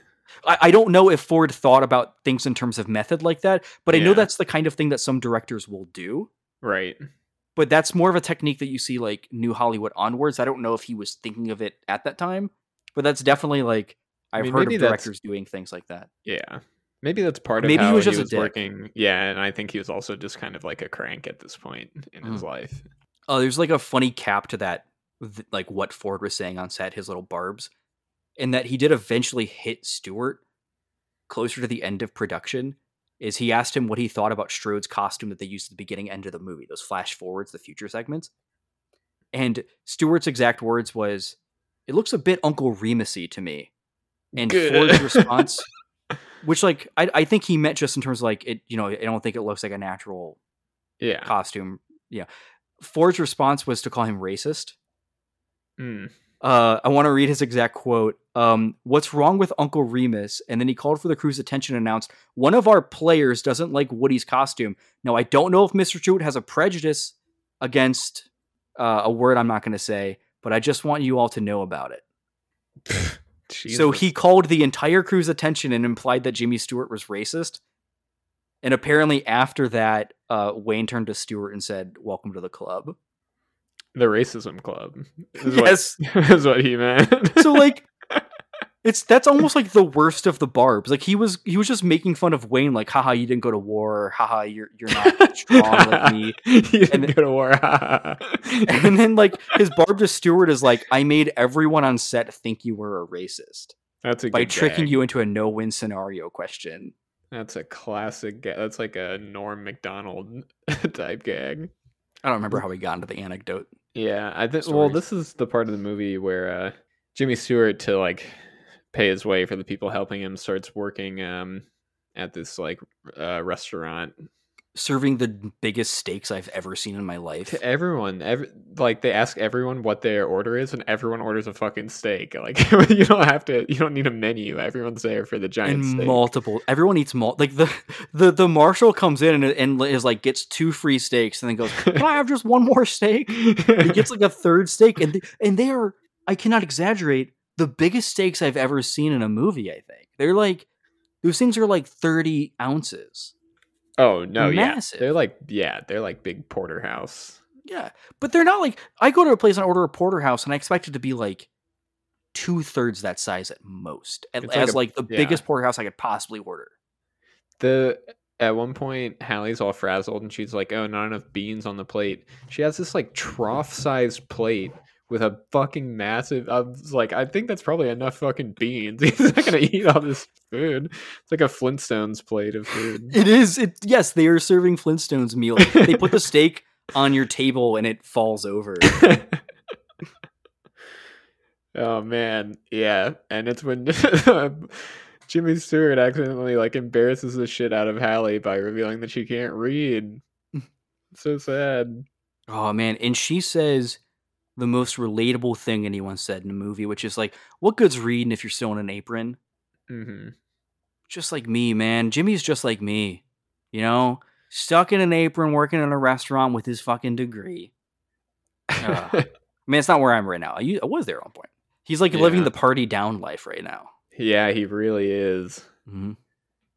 I, I, don't know if Ford thought about things in terms of method like that, but yeah. I know that's the kind of thing that some directors will do. Right. But that's more of a technique that you see like New Hollywood onwards. I don't know if he was thinking of it at that time, but that's definitely like I've I mean, heard of directors doing things like that. Yeah. Maybe that's part of maybe he was just he was working. Yeah, and I think he was also just kind of like a crank at this point in mm. his life. Oh, there's like a funny cap to that, like what Ford was saying on set, his little barbs and that he did eventually hit Stewart closer to the end of production is he asked him what he thought about Strode's costume that they used at the beginning end of the movie, those flash forwards, the future segments. And Stewart's exact words was, "It looks a bit Uncle Remusy to me." And Good. Ford's response, which like I, I think he meant just in terms of like it, you know, I don't think it looks like a natural yeah costume. Yeah. Ford's response was to call him racist. Mm. Uh, I want to read his exact quote. Um, What's wrong with Uncle Remus? And then he called for the crew's attention and announced, One of our players doesn't like Woody's costume. Now, I don't know if Mr. Stewart has a prejudice against uh, a word I'm not going to say, but I just want you all to know about it. so he called the entire crew's attention and implied that Jimmy Stewart was racist. And apparently, after that, uh, Wayne turned to Stewart and said, Welcome to the club the racism club. Is yes, what, is what he meant. so like, it's that's almost like the worst of the barbs. Like he was he was just making fun of Wayne, like, haha, you didn't go to war, haha, you're you're not strong like me. you didn't then, go to war. and then like his barb to Stewart is like, I made everyone on set think you were a racist. That's a by tricking gag. you into a no-win scenario question. That's a classic. Ga- that's like a Norm Macdonald type gag. I don't remember how we got into the anecdote. Yeah, I think. Well, this is the part of the movie where uh, Jimmy Stewart, to like pay his way for the people helping him, starts working um, at this like uh, restaurant serving the biggest steaks I've ever seen in my life. To everyone, every, like they ask everyone what their order is, and everyone orders a fucking steak. Like you don't have to, you don't need a menu. Everyone's there for the giant and steak. multiple. Everyone eats mul like the the the marshal comes in and, and is like gets two free steaks and then goes, "Can I have just one more steak?" And he gets like a third steak and they, and they are I cannot exaggerate the biggest steaks I've ever seen in a movie. I think they're like those things are like thirty ounces. Oh no, massive. yeah, they're like yeah, they're like big porterhouse. Yeah, but they're not like I go to a place and order a porterhouse and I expect it to be like two thirds that size at most, at, like as a- like the yeah. biggest porterhouse I could possibly order. The at one point, Hallie's all frazzled and she's like, "Oh, not enough beans on the plate." She has this like trough-sized plate with a fucking massive. I was like, I think that's probably enough fucking beans. He's not gonna eat all this food. It's like a Flintstones plate of food. It is. It yes, they are serving Flintstones meal. they put the steak on your table and it falls over. oh man, yeah, and it's when Jimmy Stewart accidentally like embarrasses the shit out of Hallie by revealing that she can't read. so sad. Oh man, and she says the most relatable thing anyone said in a movie, which is like, "What good's reading if you're still in an apron?" hmm Just like me, man. Jimmy's just like me. You know, stuck in an apron, working in a restaurant with his fucking degree. Ugh. I mean, it's not where I'm right now. I was there at one point. He's like living the party down life right now. yeah, he really is. hmm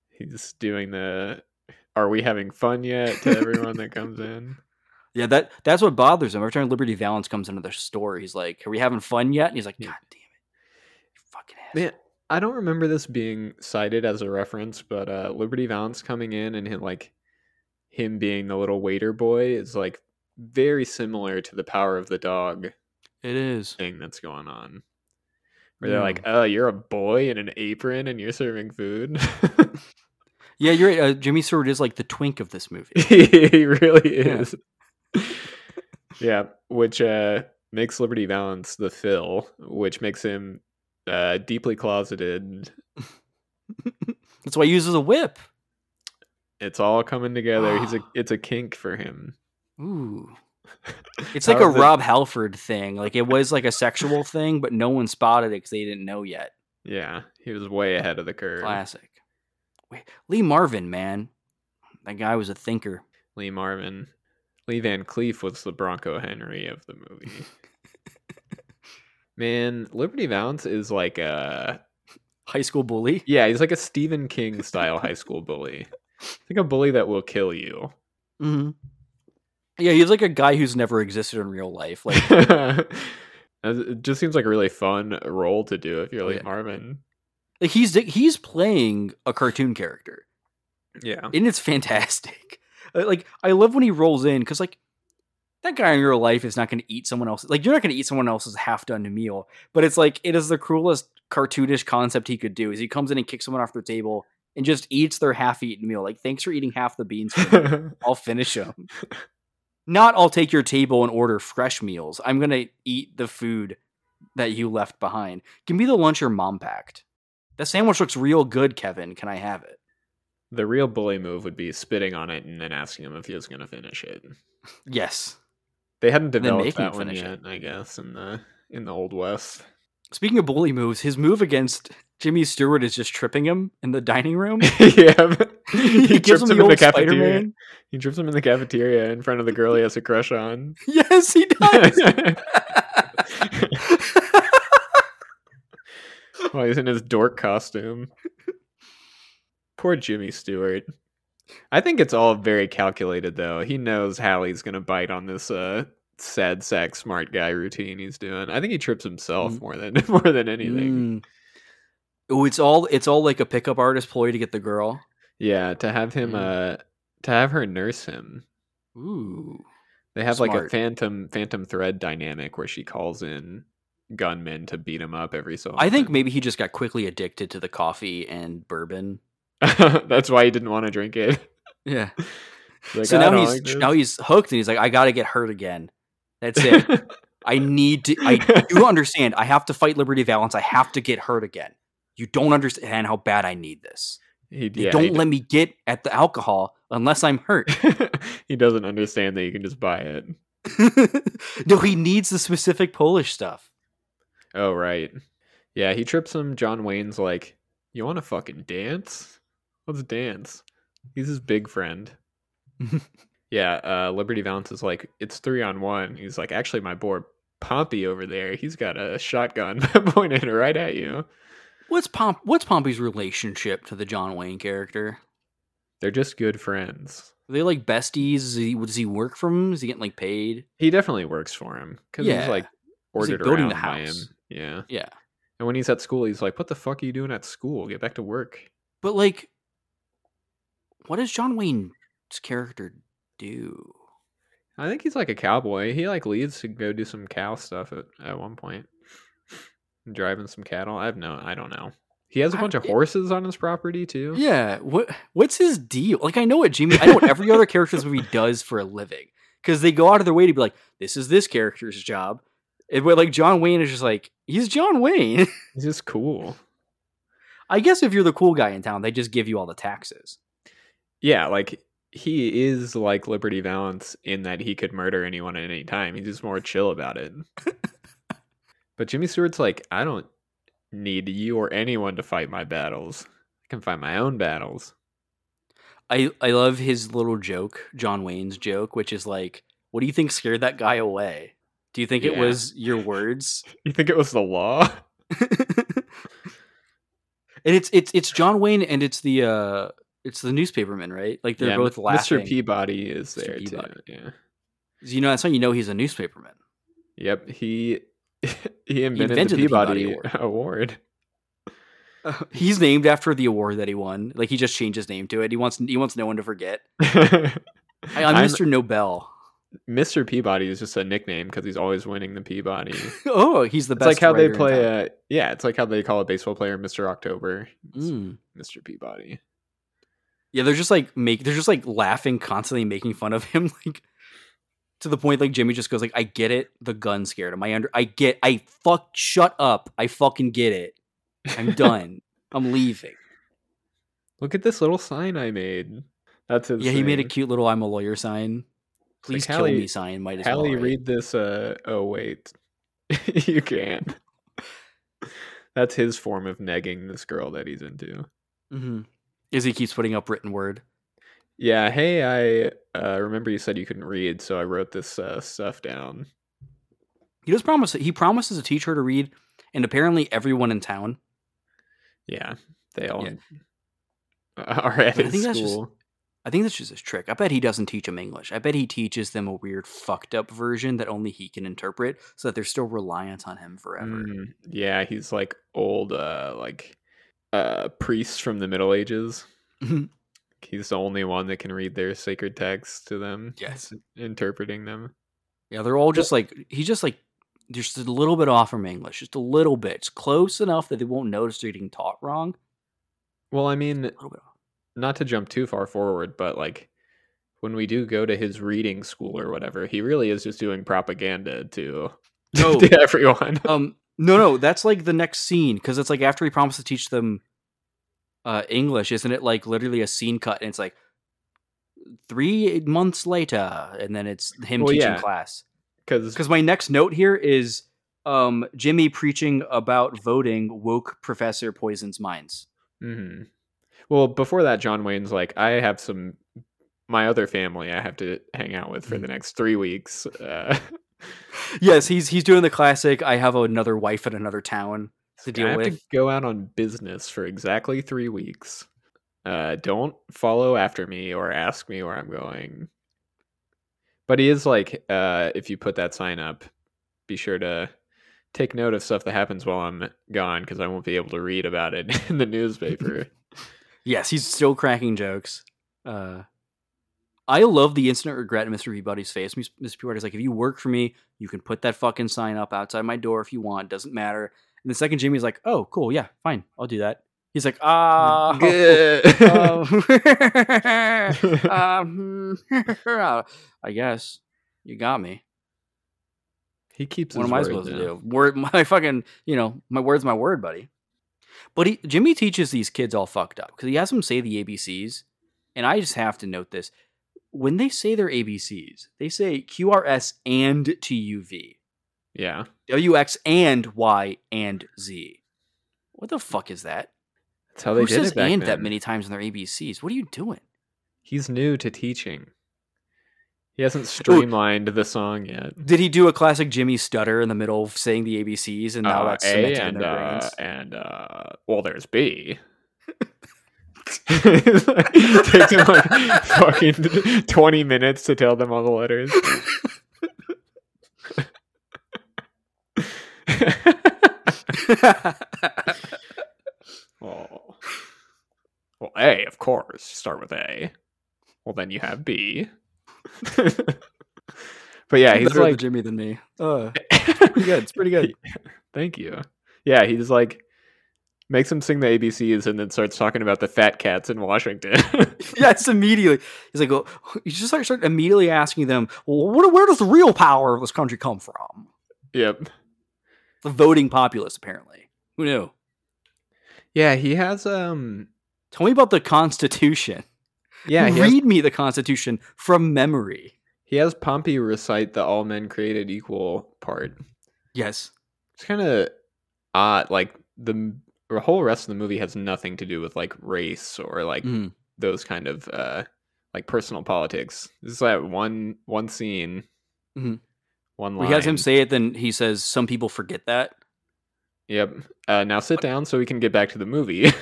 He's doing the "Are we having fun yet?" to everyone that comes in. Yeah, that that's what bothers him. Every time Liberty Valance comes into the store, he's like, "Are we having fun yet?" And he's like. "God damn it, fucking asshole." Man, I don't remember this being cited as a reference, but uh, Liberty Valance coming in and him like him being the little waiter boy is like very similar to the power of the dog It is. thing that's going on. Where they're like, "Oh, you're a boy in an apron and you're serving food." Yeah, you're right. Uh, Jimmy Stewart is like the twink of this movie. he really is. Yeah, which uh, makes Liberty Valance the Phil, which makes him uh, deeply closeted. That's why he uses a whip. It's all coming together. He's a it's a kink for him. Ooh. It's like a it- Rob Halford thing. Like it was like a sexual thing, but no one spotted it because they didn't know yet. Yeah, he was way ahead of the curve. Classic. Wait, Lee Marvin, man, that guy was a thinker. Lee Marvin. Lee Van Cleef was the Bronco Henry of the movie. Man, Liberty Valance is like a High school bully. yeah, he's like a Stephen King style high school bully. Like a bully that will kill you. Mm-hmm. Yeah, he's like a guy who's never existed in real life. Like, it just seems like a really fun role to do if you're like yeah. Marvin. like he's he's playing a cartoon character. Yeah. and it's fantastic. Uh, Like I love when he rolls in because like that guy in real life is not going to eat someone else. Like you're not going to eat someone else's half done meal, but it's like it is the cruelest cartoonish concept he could do. Is he comes in and kicks someone off their table and just eats their half eaten meal. Like thanks for eating half the beans. I'll finish them. Not I'll take your table and order fresh meals. I'm gonna eat the food that you left behind. Give me the lunch your mom packed. That sandwich looks real good, Kevin. Can I have it? The real bully move would be spitting on it and then asking him if he was going to finish it. Yes. They hadn't developed that one yet, it. I guess, in the in the old west. Speaking of bully moves, his move against Jimmy Stewart is just tripping him in the dining room. yeah, he, he, trips him him the in the cafeteria. Spider-Man. He trips him in the cafeteria in front of the girl he has a crush on. Yes, he does. While he's in his dork costume. Poor Jimmy Stewart. I think it's all very calculated though. He knows Hallie's gonna bite on this uh sad sack smart guy routine he's doing. I think he trips himself Mm. more than more than anything. Mm. Oh, it's all it's all like a pickup artist ploy to get the girl. Yeah, to have him Mm. uh to have her nurse him. Ooh. They have like a phantom phantom thread dynamic where she calls in gunmen to beat him up every so often. I think maybe he just got quickly addicted to the coffee and bourbon. that's why he didn't want to drink it. Yeah. Like, so "I now he's like now he's hooked and he's like, I gotta get hurt again. That's it. I need to. I you understand. I have to fight Liberty Valance. I have to get hurt again. You don't understand how bad I need this. He, yeah, don't let me get at the alcohol unless I'm hurt. he doesn't understand that you can just buy it. no, he needs the specific Polish stuff. Oh right. Yeah, he trips him. John Wayne's like, "You want to fucking dance? Let's dance." He's his big friend. yeah, uh, Liberty Valance is like, "It's three on one." He's like, "Actually, my boy Pompey over there, he's got a shotgun pointed right at you." What's Pomp? What's Pompey's relationship to the John Wayne character? They're just good friends. Are they like besties? Is he, does he work for him? Is he getting like paid? He definitely works for him because Yeah. he's like He's, like, ordered building around the by him. house. Yeah, Yeah, and when he's at school, he's like, "What the fuck are you doing at school? Get back to work." but like, what does John Wayne's character do? I think he's like a cowboy. He like leads to go do some cow stuff at, at one point. Driving some cattle. I have no I don't know. He has a bunch of it- horses on his property too. Yeah, what what's his deal? Like, I know what Jimmy, I know what every other character's movie does for a living because they go out of their way to be like, this is this character's job. And but like John Wayne is just like he's John Wayne. He's just cool. I guess if you're the cool guy in town, they just give you all the taxes. Yeah, like he is like Liberty Valance in that he could murder anyone at any time. He's just more chill about it. but Jimmy Stewart's like, I don't need you or anyone to fight my battles. I can fight my own battles. I I love his little joke, John Wayne's joke, which is like, what do you think scared that guy away? Do you think it was your words? You think it was the law? and it's it's it's John Wayne and it's the uh it's the newspaperman, right? Like they're yeah, both laughing. Mr. Peabody is Mr. there Peabody. too. Yeah. You know, that's how you know he's a newspaperman. Yep, he he invented, invented the the Peabody Peabody, Award. He's named after the award that he won. Like he just changed his name to it. He wants he wants no one to forget. I'm, I, I'm Mr. Nobel. Mr. Peabody is just a nickname because he's always winning the Peabody. Oh, he's the best. It's like how they play. A, yeah, it's like how they call a baseball player Mr. October. Mm. Mr. Peabody. Yeah, they're just like make they're just like laughing constantly, making fun of him, like to the point like Jimmy just goes like, "I get it. The gun scared him. I under. I get. I fuck. Shut up. I fucking get it. I'm done. I'm leaving." Look at this little sign I made. That's his. Yeah, he made a cute little "I'm a lawyer" sign. Please kill Hallie- me sign. Might as well. Hallie, right? read this. Uh, oh wait, you can't. That's his form of negging this girl that he's into. Mhm. Is he keeps putting up written word. Yeah, hey, I uh, remember you said you couldn't read, so I wrote this uh, stuff down. He does promise. He promises to teach her to read, and apparently everyone in town. Yeah, they all Yeah. are at I his think that's just- school. I think that's just his trick. I bet he doesn't teach them English. I bet he teaches them a weird, fucked up version that only he can interpret, so that they're still reliant on him forever. Mm, yeah, he's like old, uh, like uh, priest from the Middle Ages. Mhm. He's the only one that can read their sacred texts to them. Yes. interpreting them. Yeah, they're all just like he's just like just a little bit off from English, just a little bit. It's close enough that they won't notice they're getting taught wrong. Well, I mean, A little bit off. not to jump too far forward, but like when we do go to his reading school or whatever, he really is just doing propaganda to, Oh. to everyone. Um, no, no, that's like the next scene because it's like after he promised to teach them uh English, isn't it? Like literally a scene cut, and it's like three months later, and then it's him Well, teaching yeah. class. Because Because my next note here is um Jimmy preaching about voting woke Professor Poison's minds. Mm-hmm. well, before that, John Wayne's like, I have some my other family I have to hang out with for the next three weeks. Uh, Yes, he's he's doing the classic. I have another wife in another town to I deal have to with. go out on business for exactly three weeks. Uh, don't follow after me or ask me where I'm going. But he is like, uh, if you put that sign up, be sure to take note of stuff that happens while I'm gone because I won't be able to read about it in the newspaper. Yes, he's still cracking jokes. Uh, I love the instant regret in Mr. Peabody's face. Mr. Peabody's like, if you work for me, you can put that fucking sign up outside my door if you want. Doesn't matter. And the second Jimmy's like, oh, cool, yeah, fine, I'll do that. He's like, ah, um, um, I guess you got me. he keeps. What am I supposed to do? Word, my fucking, you know, my word's my word, buddy. But he, Jimmy teaches these kids all fucked up because he has them say the ABCs, and I just have to note this: when they say their ABCs, they say QRS and TUV, Yeah. WX and Y and Z. What the fuck is that? That's how they Who did says it back and then. that many times in their ABCs? What are you doing? He's new to teaching. He hasn't streamlined the song yet. Did he do a classic Jimmy stutter in the middle of saying the ABCs, and now Uh, that's A cemented in and their uh, brains? and uh, well, there's B. Takes him like fucking twenty minutes to tell them all the letters. oh. Well, A, of course. Start with A. Well, then you have B. but yeah, he's better like Jimmy than me. Uh, pretty good. It's pretty good. Thank you. Yeah, he's like makes him sing the ABCs and then starts talking about the fat cats in Washington. yes, immediately. He's like, oh, you just start, start immediately asking them, well, where, where does the real power of this country come from? yep. The voting populace, apparently. Who knew? Yeah, he has um Tell me about the Constitution. yeah, he has, Read me the Constitution from memory. he has Pompey recite the all men created equal part. Yes. It's kind of odd like the the whole rest of the movie has nothing to do with like race or like Mhm. those kind of uh like personal politics. This is that one one scene. Mhm. One line. We has him say it, then he says, some people forget that. Yep. Uh, now sit down so we can get back to the movie.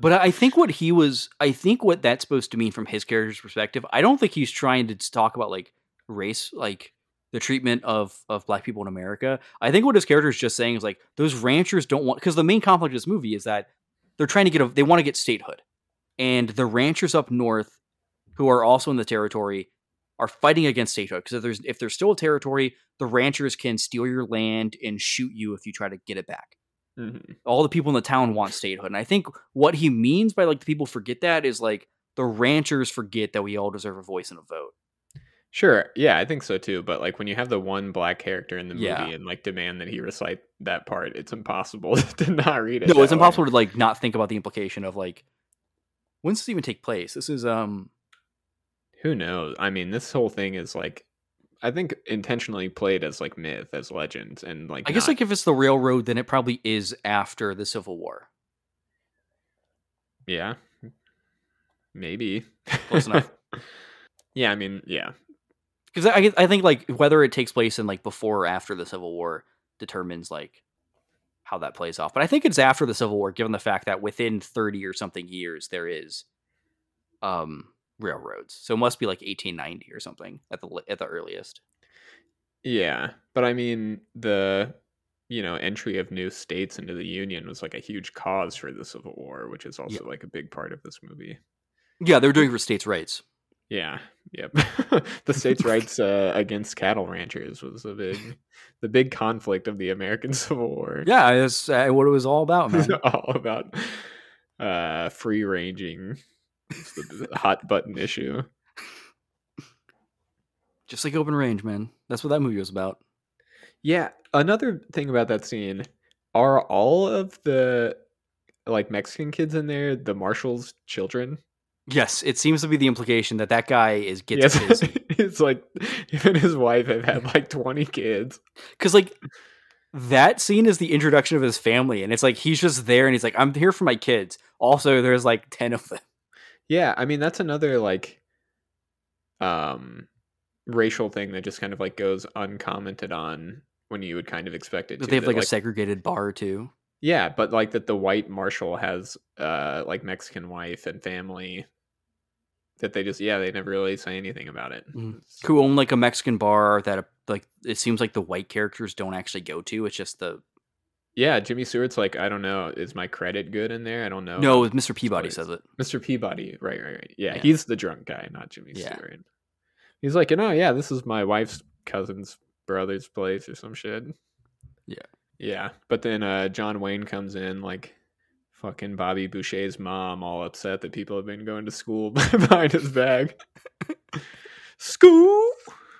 But I think what he was, I think what that's supposed to mean from his character's perspective, I don't think he's trying to talk about like race, like the treatment of of black people in America. I think what his character is just saying is like those ranchers don't want because the main conflict of this movie is that they're trying to get a, they want to get statehood, and the ranchers up north who are also in the territory are fighting against statehood because if there's if there's still a territory, the ranchers can steal your land and shoot you if you try to get it back Mhm. all the people in the town want statehood. And I think what he means by like the people forget that is like the ranchers forget that we all deserve a voice and a vote. Sure. Yeah, I think so too. But like when you have the one black character in the movie Yeah. and like demand that he recite that part, it's impossible to not read it. No, it's way. impossible to like not think about the implication of like when does this even take place? This is um Who knows? I mean, this whole thing is like, I think intentionally played as like myth, as legend, and like. I guess like if it's the railroad, then it probably is after the Civil War. Yeah. Maybe. Close enough. yeah, I mean, yeah. Because I I think like whether it takes place in like before or after the Civil War determines like how that plays off. But I think it's after the Civil War, given the fact that within thirty or something years there is um railroads. So it must be like 1890 or something at the at the earliest. Yeah, but I mean the you know entry of new states into the union was like a huge cause for the Civil War, which is also like a big part of this movie. Yeah, they're doing it for states' rights. Yeah, yep. the states' rights uh, against cattle ranchers was the big the big conflict of the American Civil War. Yeah, that's uh, what it was all about, man. all about uh, free ranging. It's the the hot button issue. Just like Open Range, man. That's what that movie was about. Yeah, another thing about that scene are all of the like Mexican kids in there the Marshall's children. Yes, it seems to be the implication that that guy is gets Yes, his it's like him and his wife have had like twenty kids. because like that scene is the introduction of his family, and it's like he's just there, and he's like, "I'm here for my kids." Also, there's like ten of them. Yeah, I mean that's another like um racial thing that just kind of like goes uncommented on when you would kind of expect it to. They have that, like, a segregated bar too. Yeah, but like that the white marshal has uh like Mexican wife and family that they just yeah, they never really say anything about it. It's- Who own like a Mexican bar that like it seems like the white characters don't actually go to. It's just the Yeah, Jimmy Stewart's like, I don't know, is my credit good in there? I don't know. no, Mr. Peabody says it. Mr. Peabody, right, right, right. Yeah, Yeah. he's the drunk guy, not Jimmy Yeah. Stewart. He's like, you know, yeah, this is my wife's cousin's brother's place or some shit. Yeah. Yeah. But then uh John Wayne comes in like fucking Bobby Boucher's mom, all upset that people have been going to school behind his back. school.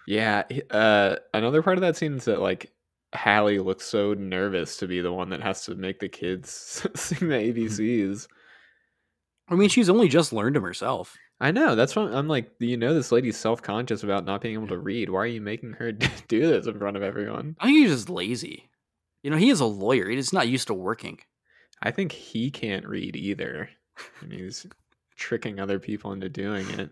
Yeah. Uh another part of that scene is that like Hallie looks so nervous to be the one that has to make the kids sing the ABCs. I mean, she's only just learned them herself. I know. That's what I'm like. You know, this lady's self conscious about not being able to read. Why are you making her do this in front of everyone? I think he's just lazy. You know, he is a lawyer. He's not used to working. I think he can't read either. And he's tricking other people into doing it.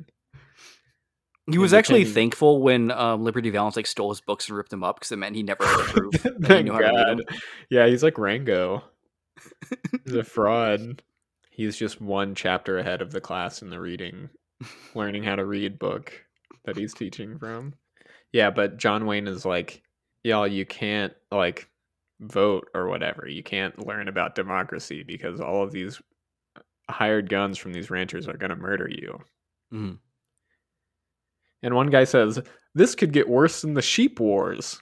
He was actually thankful when um, Liberty Valance like stole his books and ripped them up because it meant he never had that he knew how to read God. them. Yeah, he's like Rango. He's a fraud. He's just one chapter ahead of the class in the reading, learning how to read book that he's teaching from. Yeah, but John Wayne is like, y'all, you can't like vote or whatever. You can't learn about democracy because all of these hired guns from these ranchers are going to murder you. Mhm. And one guy says, this could get worse than the sheep wars.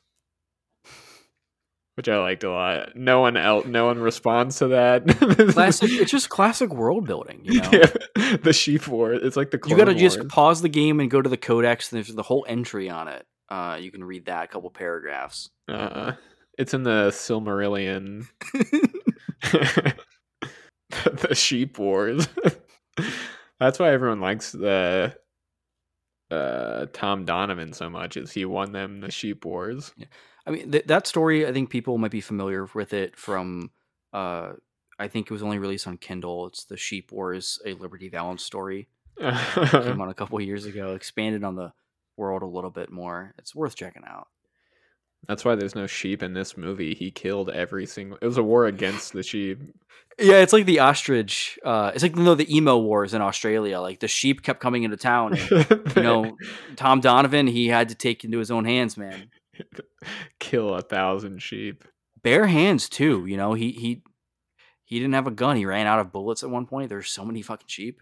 Which I liked a lot. No one else, no one responds to that. Classic. it's just classic world building. You know, Yeah, the sheep war. It's like the you got to just pause the game and go to the codex. And there's the whole entry on it. Uh, you can read that a couple paragraphs. Uh, it's in the Silmarillion. the sheep wars. That's why everyone likes the uh, Tom Doniphon so much. Is he won them the sheep wars? I mean, th- that story. I think people might be familiar with it from. Uh, I think it was only released on Kindle. It's the Sheep Wars, a Liberty Valance story. Came out a couple years ago. Expanded on the world a little bit more. It's worth checking out. That's why there's no sheep in this movie. He killed every single. It was a war against the sheep. Yeah, it's like the ostrich. Uh, it's like you know, the emu wars in Australia. Like the sheep kept coming into town. And, you know, Tom Doniphon, he had to take into his own hands, man. kill a thousand sheep. Bare hands too. You know, he he he didn't have a gun. He ran out of bullets at one point. There's so many fucking sheep.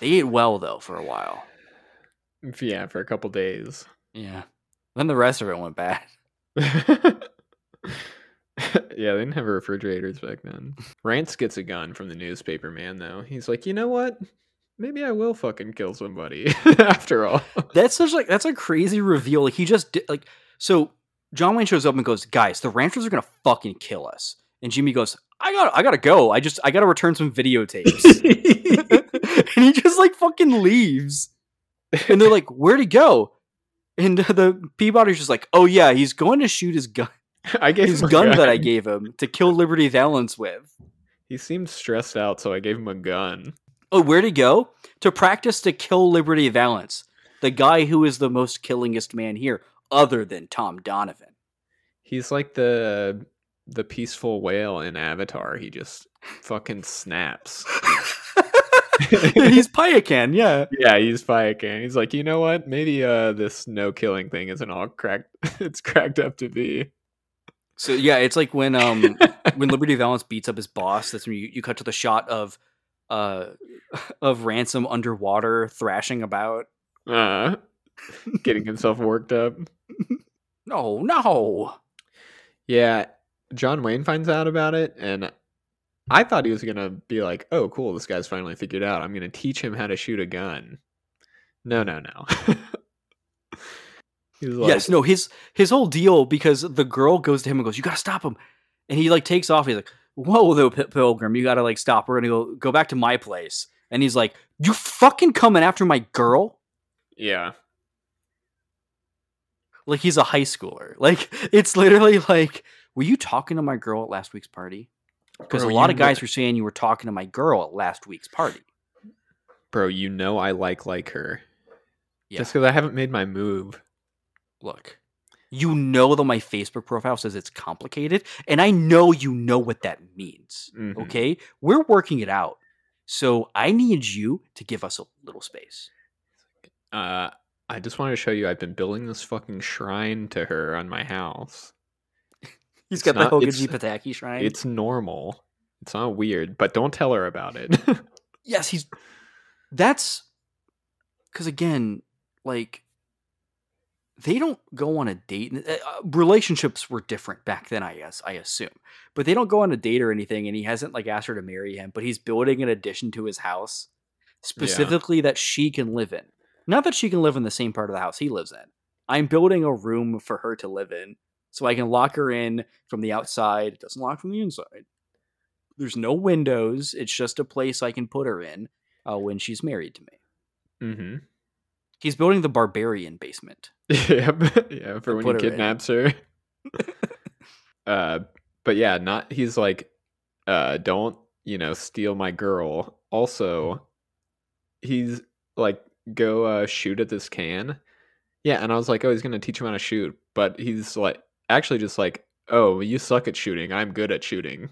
They ate well though for a while. Yeah, for a couple days. Yeah. Then the rest of it went bad. yeah, they didn't have refrigerators back then. Rance gets a gun from the newspaper man, though. He's like, you know what? Maybe I will fucking kill somebody after all. That's such like that's a crazy reveal. Like he just did like so. John Wayne shows up and goes, "Guys, the ranchers are gonna fucking kill us." And Jimmy goes, "I got, I gotta go. I just, I gotta return some videotapes." and he just like fucking leaves. And they're like, "Where'd he go?" And the Peabody's just like, "Oh yeah, he's going to shoot his gun, I gave his a gun that I gave him to kill Liberty Valance with." He seemed stressed out, so I gave him a gun. Oh, where'd he go? To practice to kill Liberty Valance, the guy who is the most killingest man here, other than Tom Doniphon. He's like the the peaceful whale in Avatar. He just fucking snaps. He's Payakan, yeah. Yeah, he's Payakan. He's like, you know what? Maybe uh this no killing thing isn't all cracked. it's cracked up to be. So yeah, it's like when um when Liberty Valance beats up his boss. That's when you, you cut to the shot of uh of Ransom underwater thrashing about. uh, getting himself worked up. No, no. Yeah, John Wayne finds out about it, and I thought he was gonna be like, "Oh, cool, this guy's finally figured out. I'm gonna teach him how to shoot a gun." No, no, no. Like, yes, no. His his whole deal because the girl goes to him and goes, "You gotta stop him," and he like takes off. He's like, "Whoa, though, Pilgrim, you gotta like stop. We're gonna go go back to my place." And he's like, "You fucking coming after my girl?" yeah, Like he's a high schooler. Like it's literally like, "Were you talking to my girl at last week's party?" Because a lot of guys know- were saying you were talking to my girl at last week's party. bro, you know I like like her. Yeah. Just because I haven't made my move. Look, you know that my Facebook profile says it's complicated, and I know you know what that means. Mhm. Okay, we're working it out. So I need you to give us a little space. Uh, I just wanted to show you I've been building this fucking shrine to her on my house. He's got not- the Helga G. Pataki shrine. It's normal. It's not weird, but don't tell her about it. yes, he's. That's because again, like they don't go on a date. Uh, uh, relationships were different back then, I guess. I assume, but they don't go on a date or anything. And he hasn't like asked her to marry him, but he's building an addition to his house specifically that she can live in. Not that she can live in the same part of the house he lives in. I'm building a room for her to live in so I can lock her in from the outside. It doesn't lock from the inside. There's no windows. It's just a place I can put her in uh, when she's married to me. Mm-hmm. He's building the barbarian basement. yep. yeah, for when he put her in. kidnaps her. uh, but yeah, not he's like, uh, don't you know, steal my girl. Also, he's like, go uh, shoot at this can. Yeah, and I was like, oh, he's gonna teach him how to shoot, but he's like, actually, just like, oh, you suck at shooting. I'm good at shooting.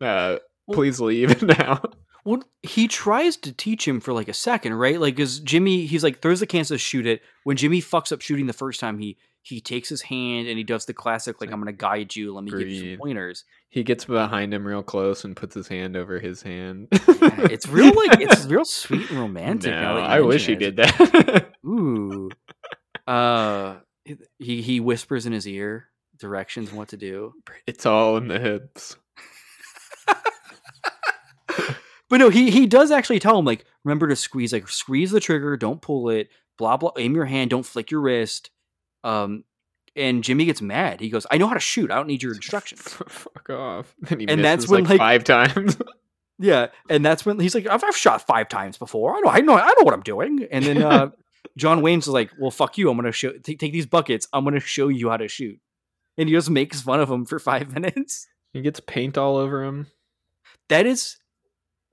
Uh, Well- please leave now. Well, he tries to teach him for like a second, right? Like, because Jimmy, he's like throws the can to shoot it. When Jimmy fucks up shooting the first time, he he takes his hand and he does the classic, like, I'm gonna guide you. Let me give you some pointers. he gets behind him real close and puts his hand over his hand. Yeah, it's real, like, it's real sweet and romantic. No, I wish he did that. Ooh. Uh, he he whispers in his ear directions on what to do. it's all in the hips. But no, he he does actually tell him like, remember to squeeze, like squeeze the trigger, don't pull it, blah blah. Aim your hand, don't flick your wrist. Um, and Jimmy gets mad. He goes, "I know how to shoot. I don't need your instructions." Fuck off. And, he And that's when, like, like- five times. yeah, and that's when he's like, "I've, I've shot five times before. I know, I know, I know what I'm doing." And then uh, John Wayne's is like, "Well, fuck you. I'm gonna show take, take these buckets. I'm gonna show you how to shoot." And he just makes fun of him for five minutes. he gets paint all over him. That is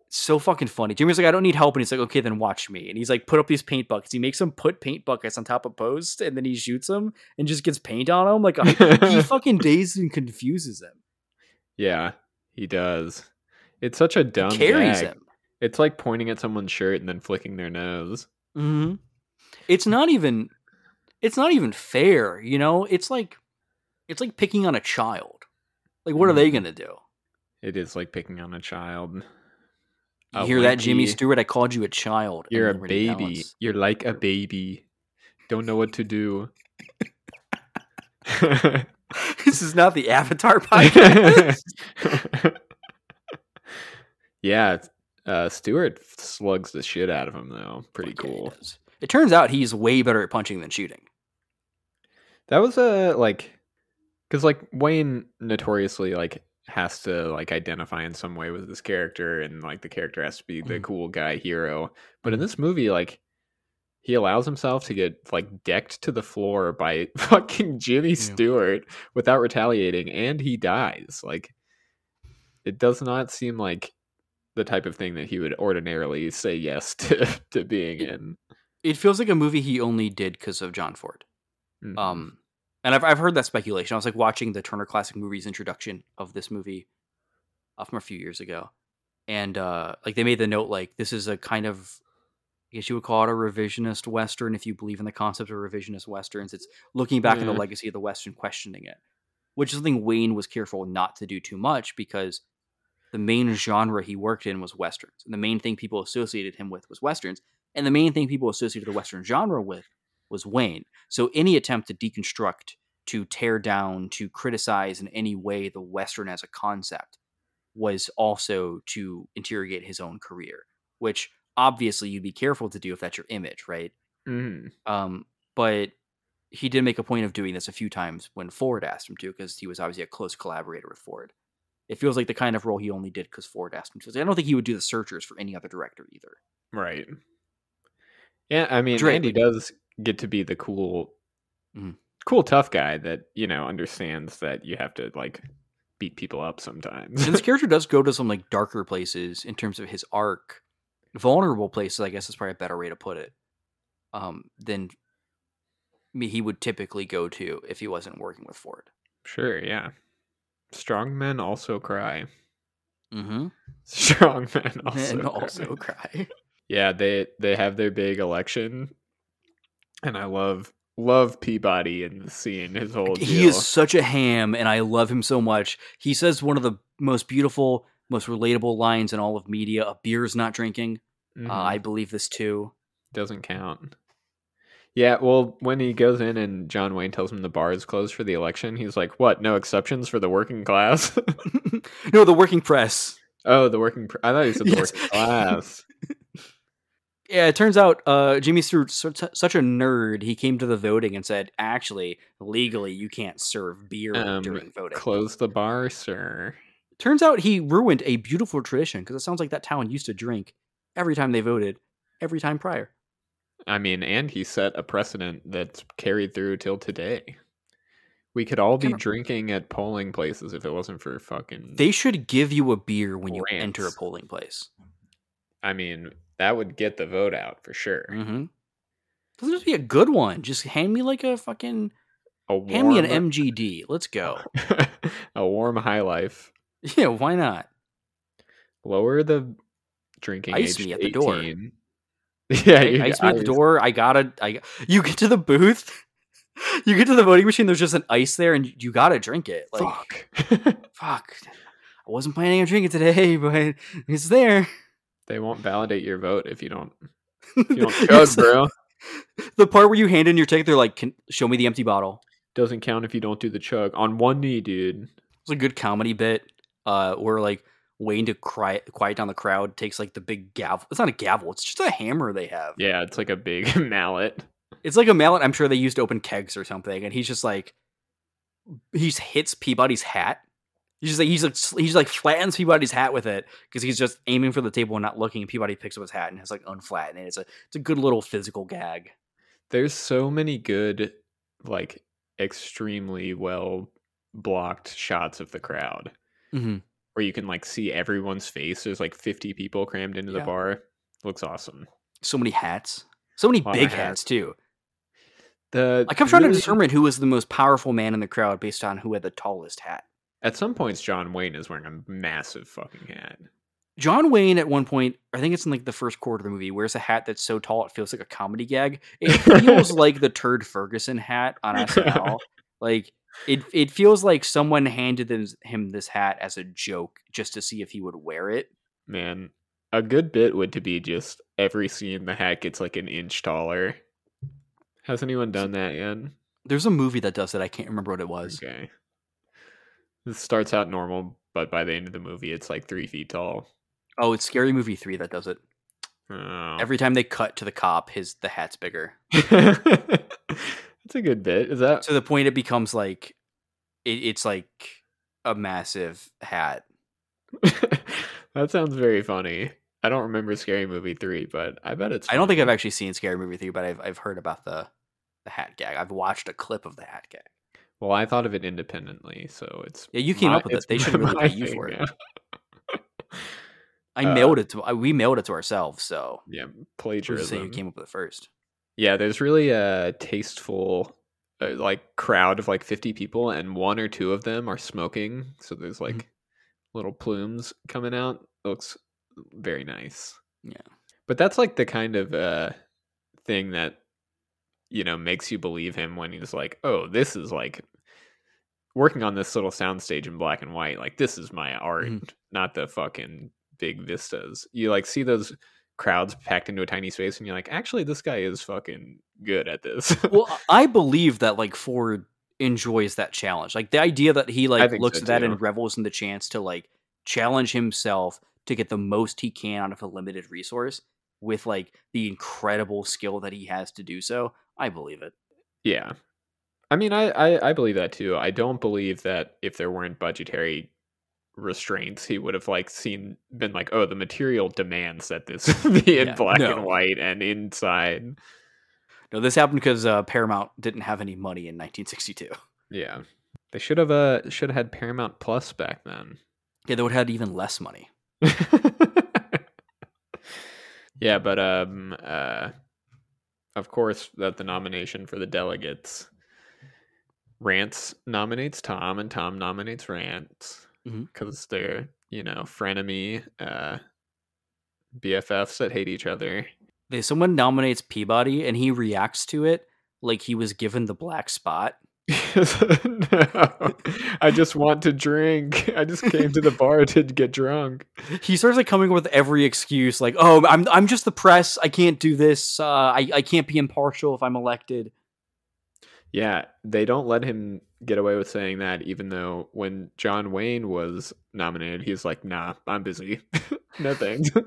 so fucking funny. Jimmy's like, I don't need help. And he's like, okay, then watch me. And he's like, put up these paint buckets. He makes him put paint buckets on top of posts and then he shoots them and just gets paint on them. Like, he fucking dazes and confuses him. yeah, he does. It's such a dumb carries gag. him. It's like pointing at someone's shirt and then flicking their nose. hmm It's not even, it's not even fair. You know, it's like, it's like picking on a child. Like, what are they Mhm. going to do? It is like picking on a child. You A hear that, Jimmy Stewart? I called you a child. You're a baby. Balance. You're like a baby. Don't know what to do. this is not the Avatar podcast. yeah, uh, Stewart slugs the shit out of him though. Pretty he cool. It turns out he's way better at punching than shooting. That was a like, because like Wayne notoriously like has to like identify in some way with this character, and like the character has to be the Mhm. cool guy hero. But in this movie, like he allows himself to get like decked to the floor by fucking Jimmy Stewart without retaliating, and he dies. Like it does not seem like the type of thing that he would ordinarily say yes to to being in. It feels like a movie he only did because of John Ford. Mhm. Um, and I've I've heard that speculation. I was like watching the Turner Classic Movies introduction of this movie, uh, from a few years ago, and uh, like they made the note like this is a kind of, I guess you would call it a revisionist western if you believe in the concept of revisionist westerns. It's looking back on the legacy of the western, questioning it, which is something Wayne was careful not to do too much because the main genre he worked in was westerns, and the main thing people associated him with was westerns, and the main thing people associated the western genre with was Wayne. So any attempt to deconstruct, to tear down, to criticize in any way the Western as a concept was also to interrogate his own career, which obviously you'd be careful to do if that's your image, right? Mhm. Um, but he did make a point of doing this a few times when Ford asked him to, because he was obviously a close collaborator with Ford. It feels like the kind of role he only did because Ford asked him to. I don't think he would do the searchers for any other director either. Right. Yeah, I mean, Drake, Andy does get to be the cool, Mhm. cool tough guy that you know understands that you have to like beat people up sometimes. and this character does go to some like darker places in terms of his arc vulnerable places i guess is probably a better way to put it um than he would typically go to if he wasn't working with ford sure, yeah. Strong men also cry. mm-hmm Strong men also, and cry. also cry yeah. They they have their big election, and I love love Peabody in the scene. His whole he is such a ham and i love him so much he says one of the most beautiful most relatable lines in all of media a beer's not drinking Mhm. uh, i believe this too doesn't count. Yeah, well, when he goes in and John Wayne tells him the bar is closed for the election, he's like, "What? No exceptions for the working class?" no the working press oh, the working. Pr- I thought he said the Yes. working class. Yeah, it turns out uh, Jimmy Stewart such, such a nerd. He came to the voting and said, "Actually, legally, you can't serve beer Um, during voting." Close the bar, sir. Turns out he ruined a beautiful tradition because it sounds like that town used to drink every time they voted, every time prior. I mean, and he set a precedent that's carried through till today. We could all be drinking at polling places if it wasn't for fucking. They should give you a beer when you enter a polling place. I mean, that would get the vote out for sure. Mm-hmm. Doesn't have to be a good one. Just hand me like a fucking A warm, hand me an MGD. Let's go. a warm high life. yeah, why not? Lower the drinking Ice age me at the door. 18. Yeah, you ice me at the door. I gotta. I you get to the booth. You get to the voting machine. There's just an ice there, and you, you gotta drink it. Like Fuck. fuck. I wasn't planning on drinking today, but it's there. They won't validate your vote if you don't. If you don't Yes. chug, bro. The part where you hand in your ticket, they're like, Can, "Show me the empty bottle." Doesn't count if you don't do the chug on one knee, dude. It's a good comedy bit. Uh, where like Wayne to cry, quiet down the crowd takes like the big gavel. It's not a gavel. It's just a hammer they have. Yeah, it's like a big mallet. It's like a mallet. I'm sure they used to open kegs or something, and he's just like, he hits Peabody's hat. He's just like he's like he's like flattens Peabody's hat with it because he's just aiming for the table and not looking. And Peabody picks up his hat and has like unflattened it. It's a it's a good little physical gag. There's so many good, like, extremely well blocked shots of the crowd Mm-hmm. where you can like see everyone's face. There's like 50 people crammed into the bar. Looks awesome. So many hats, so many big hats. hats too. The Like I'm trying to determine who was the most powerful man in the crowd based on who had the tallest hat. At some points, John Wayne is wearing a massive fucking hat. John Wayne at one point, I think it's in like the first quarter of the movie, wears a hat that's so tall it feels like a comedy gag. It feels like the Turd Ferguson hat on SNL. like it, it feels like someone handed them, him this hat as a joke just to see if he would wear it. Man, a good bit would to be just every scene the hat gets like an inch taller. Has anyone done that yet? There's a movie that does it. I can't remember what it was. Okay. This starts out normal, but by the end of the movie, it's like three feet tall. Oh, it's Scary Movie three that does it. Oh. Every time they cut to the cop, his the hat's bigger That's a good bit. Is that to the point it becomes like it, it's like a massive hat. that sounds very funny. I don't remember Scary Movie three, but I bet it's. I don't think I've actually seen Scary Movie three, but I've I've heard about the the hat gag. I've watched a clip of the hat gag. Well, I thought of it independently, so it's. Yeah, you came my- up with it. They should really pay you for it. I Uh, mailed it to I- we mailed it to ourselves, so Yeah, to say plagiarism. who came up with it first? Yeah, there's really a tasteful uh, like crowd of like 50 people and one or two of them are smoking, so there's like Mm-hmm. little plumes coming out. It looks very nice. Yeah. But that's like the kind of uh thing that you know makes you believe him when he's like, "Oh, this is like working on this little soundstage in black and white. Like this is my art, Mhm. not the fucking big vistas." You like see those crowds packed into a tiny space and you're like, "Actually, this guy is fucking good at this." Well, I believe that like Ford enjoys that challenge. Like the idea that he like looks so, at that too. and revels in the chance to like challenge himself to get the most he can out of a limited resource with like the incredible skill that he has to do so. I believe it. Yeah. I mean, I, I, I believe that too. I don't believe that if there weren't budgetary restraints, he would have like seen been like, oh, the material demands that this be in Yeah, black no. and white and inside. No, this happened because uh, Paramount didn't have any money in 1962. Yeah, they should have uh should have had Paramount Plus back then. Yeah, they would have had even less money. yeah, but um uh, of course that the nomination for the delegates. Rance nominates Tom, and Tom nominates Rance Mhm. because they're you know frenemy uh, BFFs that hate each other. Someone nominates Peabody and he reacts to it like he was given the black spot. no, I just want to drink. I just came to the bar to get drunk. He starts like coming up with every excuse, like, "Oh, I'm I'm just the press. I can't do this. Uh, I I can't be impartial if I'm elected." Yeah, they don't let him get away with saying that, even though when John Wayne was nominated, he's like, "Nah, I'm busy. no thanks."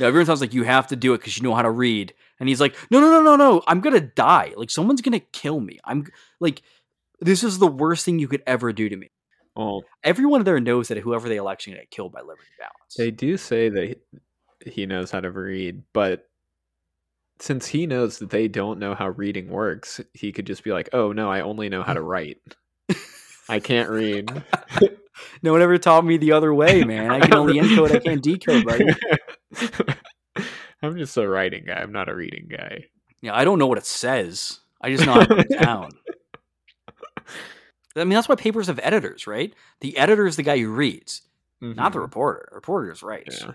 Now, everyone sounds like you have to do it because you know how to read, and he's like, "No, no, no, no, no! I'm gonna die. Like someone's gonna kill me. I'm like, this is the worst thing you could ever do to me." well, Everyone there knows that whoever they elect is gonna get killed by Liberty Valance. they do say that he knows how to read, but since he knows that they don't know how reading works, he could just be like, "Oh no, I only know how to write. I can't read." no one ever taught me the other way, man. I can only encode, I can't decode, buddy. I'm just a writing guy. I'm not a reading guy. Yeah, I don't know what it says. I just know how to put it down. I mean, that's why papers have editors, right? The editor is the guy who reads, not the Mhm. reporter. The reporter just writes. Yeah.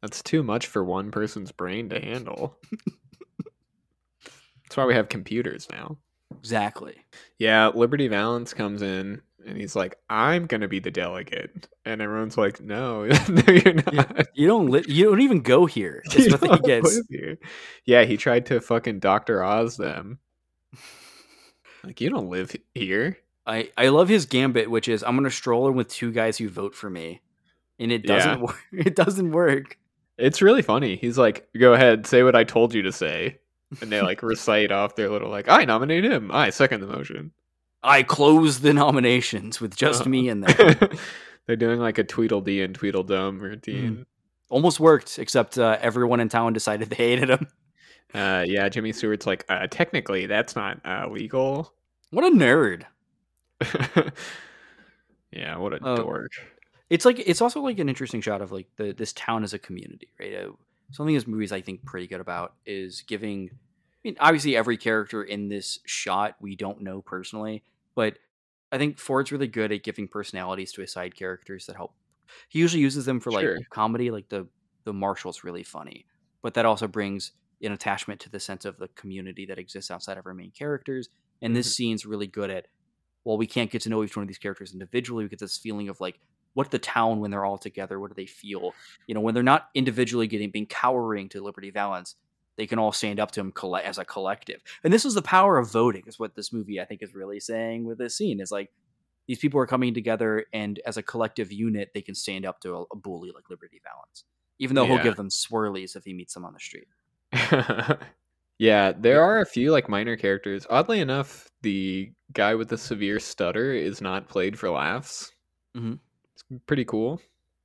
That's too much for one person's brain to handle. That's why we have computers now. Exactly. Yeah, Liberty Valance comes in and he's like, I'm gonna be the delegate. And everyone's like, No, no, you're not. You don't li- you don't even go here. What he gets. here. Yeah, he tried to fucking Dr. Oz them. Like, you don't live here. I, I love his gambit, which is I'm gonna stroll in with two guys who vote for me. And it doesn't Yeah. work. It doesn't work. It's really funny. He's like, Go ahead, say what I told you to say. And they like recite off their little like, I nominate him. I second the motion. I close the nominations with just Uh-huh. me in there. They're doing like a Tweedledee and Tweedledum routine. Almost worked, except uh, everyone in town decided they hated him. Uh, yeah, Jimmy Stewart's like, uh, technically, that's not uh, legal. What a nerd. yeah, what a Oh. dork. It's like it's also like an interesting shot of like the this town as a community, right? Something this movie's I think pretty good about is giving. I mean, obviously every character in this shot we don't know personally, but I think Ford's really good at giving personalities to his side characters that help. He usually uses them for like Sure. comedy, like the the marshal's really funny, but that also brings an attachment to the sense of the community that exists outside of our main characters. And this Mhm. scene's really good at. Well, we can't get to know each one of these characters individually. We get this feeling of like what the town when they're all together what do they feel you know when they're not individually getting being cowering to liberty valance they can all stand up to him as a collective and this is the power of voting is what this movie i think is really saying with this scene is like these people are coming together and as a collective unit they can stand up to a, a bully like liberty valance even though he'll give them swirlies if he meets them on the street yeah, there are a few like minor characters. Oddly enough, the guy with the severe stutter is not played for laughs. Mhm. Pretty cool.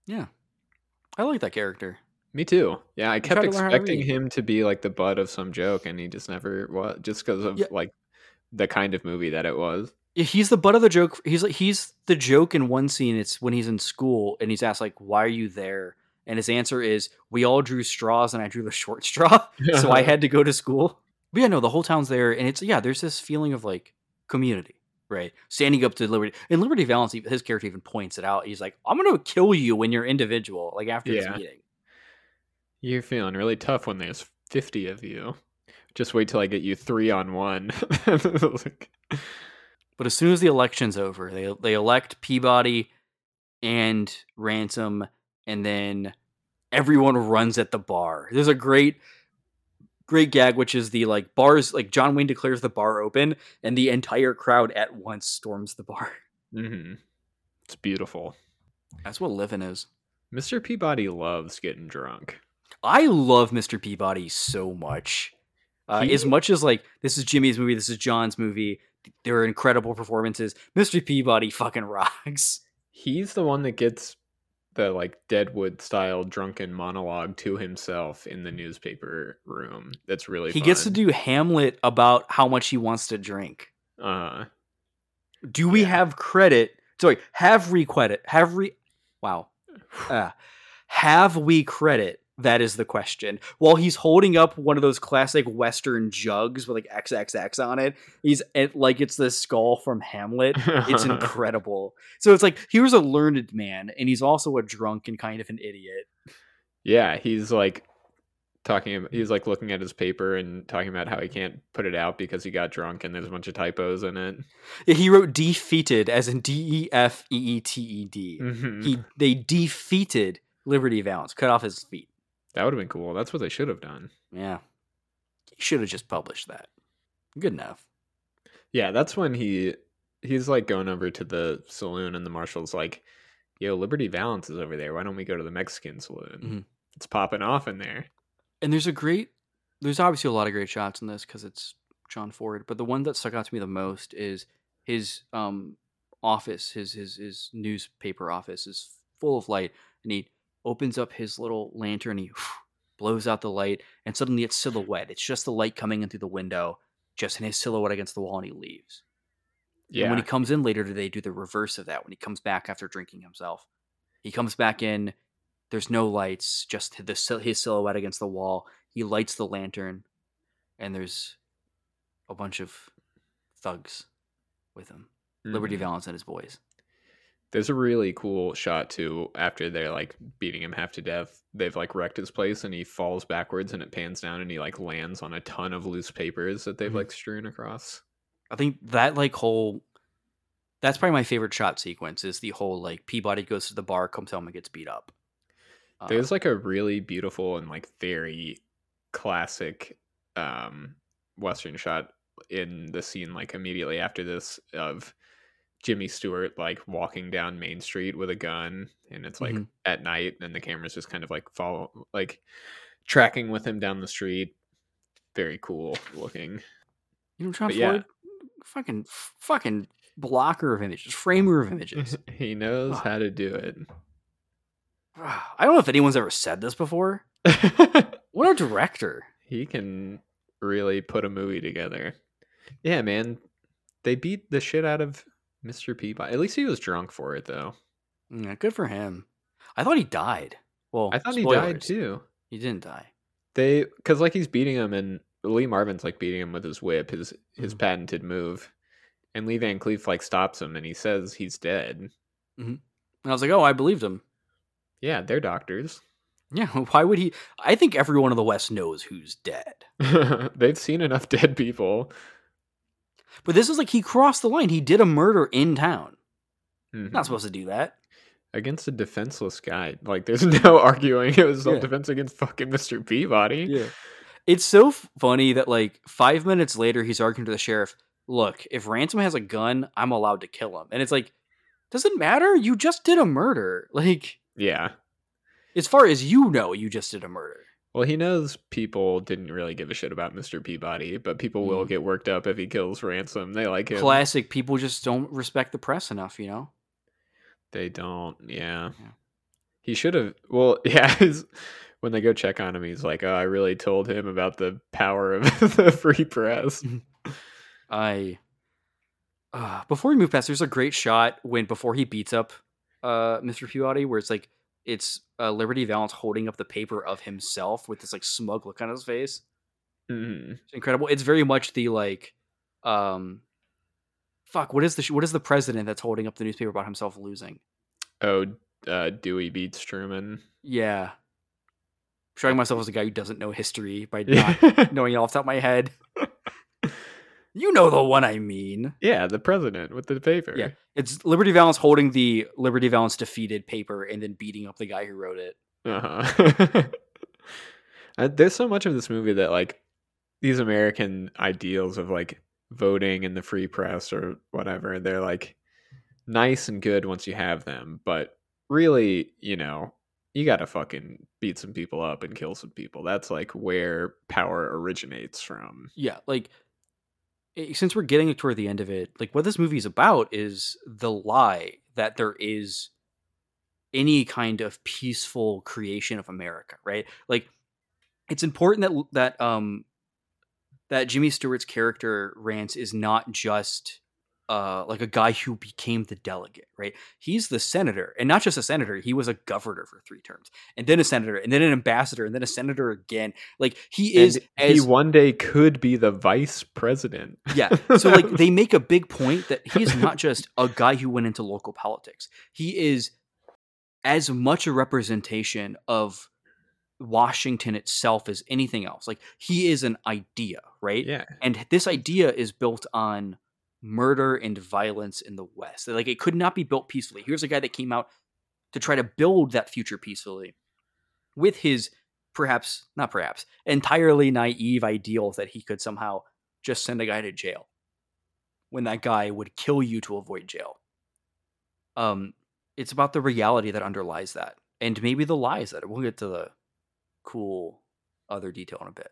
yeah i like that character Me too. Yeah, I kept tried to learn how to expecting him to be like the butt of some joke, and he just never was. Just because of Yeah. like the kind of movie that it was. Yeah, he's the butt of the joke. He's like he's the joke in one scene. It's when he's in school and he's asked like, "Why are you there?" And his answer is, "We all drew straws, and I drew the short straw, so I had to go to school." But yeah, no, the whole town's there, and it's yeah. There's this feeling of like community, right? Standing up to Liberty, and Liberty Valance, his character even points it out. He's like, "I'm gonna kill you when you're individual." Like after Yeah. this meeting. You're feeling really tough when there's fifty of you. Just wait till I get you three on one. But as soon as the election's over, they they elect Peabody and Ransom, and then everyone runs at the bar. There's a great great gag, which is the like bars like John Wayne declares the bar open, and the entire crowd at once storms the bar. Mm-hmm. It's beautiful. That's what living is. Mr. Peabody loves getting drunk. I love Mr. Peabody so much. Uh, He- as much as like this is Jimmy's movie, this is John's movie. There are incredible performances. Mr. Peabody fucking rocks. He's the one that gets the like Deadwood style drunken monologue to himself in the newspaper room. That's really He gets to do Hamlet about how much he wants to drink. uh Do we Yeah. have credit? Sorry, have we credit? Have we? Wow. Uh, have we credit? That is the question. While he's holding up one of those classic Western jugs with like XXX on it, he's it, like it's the skull from Hamlet. It's incredible. So it's like here's a learned man, and he's also a drunk and kind of an idiot. Yeah, he's like talking about, he's like looking at his paper and talking about how he can't put it out because he got drunk and there's a bunch of typos in it. Yeah, He wrote defeated as in D E F E E T E D. Mhm. He they defeated Liberty Valance, cut off his feet. That would have been cool. That's what they should have done. Yeah. He should have just published that. Good enough. Yeah, that's when he he's like going over to the saloon and the marshal's like, "Yo, Liberty Valance is over there. Why don't we go to the Mexican saloon? Mhm. It's popping off in there." And there's a great, there's obviously a lot of great shots in this because it's John Ford. But the one that stuck out to me the most is his um office, his his his newspaper office is full of light, and he opens up his little lantern, he blows out the light, and suddenly it's silhouette. It's just the light coming in through the window, just in his silhouette against the wall, and he leaves. Yeah, And when he comes in later, do they do the reverse of that. When he comes back after drinking himself, he comes back in. There's no lights, just the his silhouette against the wall. He lights the lantern, and there's a bunch of thugs with him. Liberty Mhm. Valance and his boys. There's a really cool shot too. After they're like beating him half to death, they've like wrecked his place, and he falls backwards, and it pans down, and he like lands on a ton of loose papers that they've Mhm. like strewn across. I think that like whole that's probably my favorite shot sequence is the whole like Peabody goes to the bar, comes home and gets beat up. Uh, There's like a really beautiful and like very classic um western shot in the scene like immediately after this of Jimmy Stewart like walking down Main Street with a gun and it's like Mhm. at night and the camera's just kind of like follow like tracking with him down the street. Very cool looking. you know John but yeah. Ford, fucking fucking blocker of images, framer of images. he knows Ah. how to do it. I don't know if anyone's ever said this before. What a director. he can really put a movie together. Yeah, man. They beat the shit out of Mr. Peabody. At least he was drunk for it, though. Yeah, good for him. I thought he died. Well, I thought he died too. He didn't die. They, because like he's beating him, and Lee Marvin's like beating him with his whip, his his Mhm. patented move, and Lee Van Cleef like stops him, and he says he's dead. And I was like, oh, I believed him. Yeah, they're doctors. Yeah, why would he? I think everyone in the West knows who's dead. They've seen enough dead people. But this is like he crossed the line. He did a murder in town. Mhm. Not supposed to do that. against a defenseless guy. Like, there's no arguing. It was Yeah. self defense against fucking Mr. Peabody. Yeah. It's so funny that like five minutes later, he's arguing to the sheriff. Look, if Ransom has a gun, I'm allowed to kill him. And it's like, doesn't matter. You just did a murder. Like, yeah. as far as you know, you just did a murder. Well, he knows people didn't really give a shit about Mr. Peabody, but people will Mhm. get worked up if he kills Ransom. They like him. Classic. People just don't respect the press enough. You know. They don't. Yeah. Yeah. He should have. Well, yeah. when they go check on him, he's like, "Oh, I really told him about the power of the free press." I uh, before we move past, there's a great shot when before he beats up uh, Mr. Peabody, where it's like it's uh, Liberty Valance holding up the paper of himself with this like smug look on his face. Mhm. It's incredible. It's very much the like, um, fuck. What is the sh- what is the president that's holding up the newspaper about himself losing? Oh, uh, Dewey beats Truman. Yeah, showing myself as a guy who doesn't know history by not knowing it off the top of my head. You know the one I mean. yeah, the president with the paper. Yeah. It's Liberty Valance holding the Liberty Valance defeated paper and then beating up the guy who wrote it. Uh-huh. Uh, There's so much of this movie that like these American ideals of like voting and the free press or whatever, they're like nice and good once you have them, but really, you know, you got to fucking beat some people up and kill some people. That's like where power originates from. Yeah, like since we're getting toward the end of it, like what this movie is about is the lie that there is any kind of peaceful creation of America, right? Like it's important that that um that Jimmy Stewart's character Rance is not just uh like a guy who became the delegate, right? He's the senator, and not just a senator. He was a governor for three terms, and then a senator, and then an ambassador, and then a senator again. Like he is And he as one day could be the vice president. yeah. So like they make a big point that he's not just a guy who went into local politics. He is as much a representation of Washington itself as anything else. Like he is an idea, right? yeah. And this idea is built on murder and violence in the West. Like it could not be built peacefully. Here's a guy that came out to try to build that future peacefully with his perhaps not perhaps entirely naive ideals that he could somehow just send a guy to jail. when that guy would kill you to avoid jail. Um, it's about the reality that underlies that, and maybe the lies that. We'll get to the cool other detail in a bit.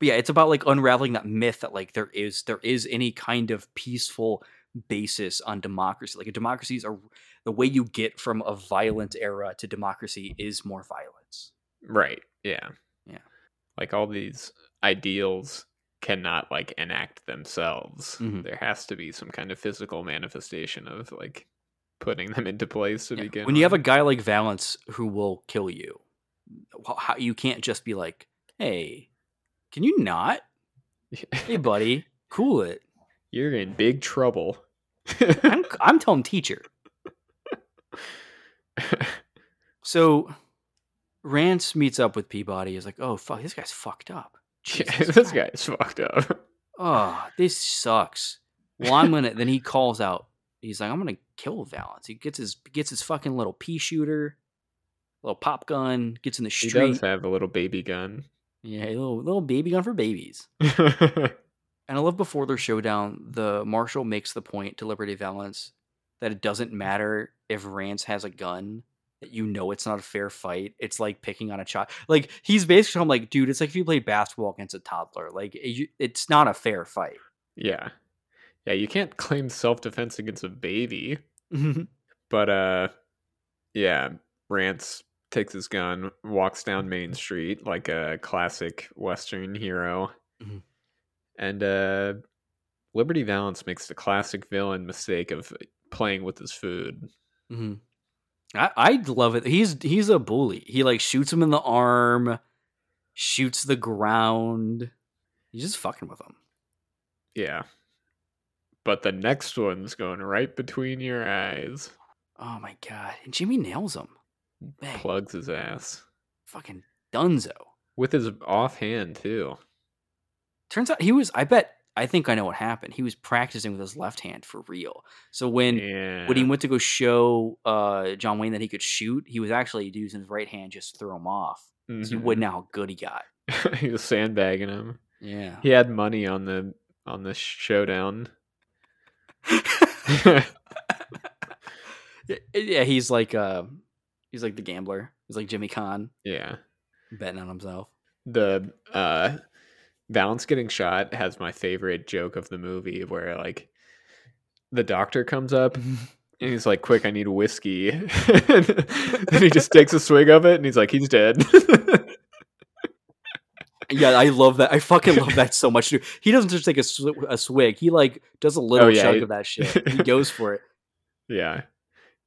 But yeah, it's about like unraveling that myth that like there is there is any kind of peaceful basis on democracy. Like a democracy is a the way you get from a violent era to democracy is more violence. Right. Yeah. Yeah. Like all these ideals cannot like enact themselves. Mhm. There has to be some kind of physical manifestation of like putting them into place to Yeah. begin. When you have a guy like Valance who will kill you, how, you can't just be like, "Hey, can you not? Hey, buddy, cool it." you're in big trouble. I'm I'm telling teacher. So Rance meets up with Peabody. Is like, "Oh fuck, this guy's fucked up." Yeah, Jesus this guy's fucked up. oh, this sucks. Well, I'm gonna. then he calls out. He's like, I'm gonna kill Valance. He gets his gets his fucking little pea shooter, little pop gun. Gets in the street. He does have a little baby gun. Yeah, a little little baby gun for babies. And I love before their showdown, the marshal makes the point to Liberty Valance that it doesn't matter if Rance has a gun. That you know it's not a fair fight. It's like picking on a child. Like he's basically I'm like, dude, it's like if you played basketball against a toddler. Like it- it's not a fair fight. yeah. Yeah, you can't claim self defense against a baby. But uh yeah, Rance takes his gun, walks down Main Street like a classic Western hero. Mhm. And uh Liberty Valance makes the classic villain mistake of playing with his food. hmm I I love it. He's he's a bully. He like shoots him in the arm, shoots the ground. He's just fucking with him. Yeah. But the next one's going right between your eyes. Oh my god! And Jimmy nails him. Bang. Plugs his ass. Fucking Dunzo. With his offhand too. Turns out he was. I bet. I think I know what happened. He was practicing with his left hand for real. So when yeah. when he went to go show uh, John Wayne that he could shoot, he was actually using his right hand just to throw him off. So you wouldn't know how good he got. he was sandbagging him. Yeah. He had money on the on the showdown. Yeah, yeah, he's like uh he's like the gambler. He's like Jimmy Kahn yeah. betting on himself. The uh Valance getting shot has my favorite joke of the movie where like the doctor comes up and he's like, Quick, I need whiskey. and he just takes a swig of it and he's like, He's dead. Yeah, I love that. I fucking love that so much. Dude. He doesn't just take a, sw- a swig. He like does a little Oh, yeah, chug he- of that shit. He goes for it. yeah.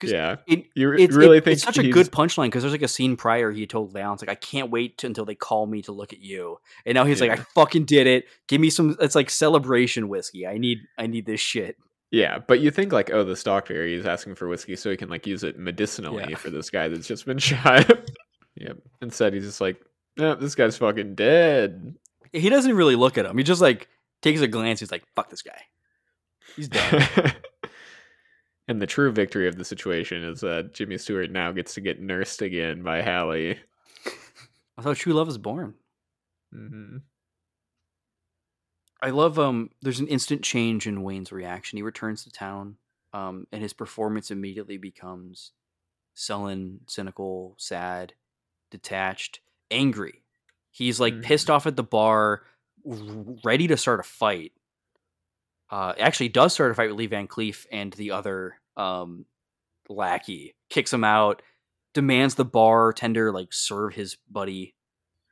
Yeah. It, You re- it's, really it- think it's such a good punchline because there's like a scene prior he told Valance like I can't wait t- until they call me to look at you, and now he's like I fucking did it. Give me some. It's like celebration whiskey. I need I need this shit. Yeah, but you think like, oh, this doctor, he's asking for whiskey so he can like use it medicinally Yeah. for this guy that's just been shot. yep. Instead, he's just like, no, this guy's fucking dead. He doesn't really look at him. He just like takes a glance. He's like fuck this guy. He's done. and the true victory of the situation is that Jimmy Stewart now gets to get nursed again by Hallie. That's how true love is born. hmm I love um there's an instant change in Wayne's reaction. He returns to town, um, and his performance immediately becomes sullen, cynical, sad, detached, angry. He's like Mhm. pissed off at the bar, ready to start a fight. Uh actually does start a fight with Lee Van Cleef and the other um lackey, kicks him out, demands the bartender like serve his buddy.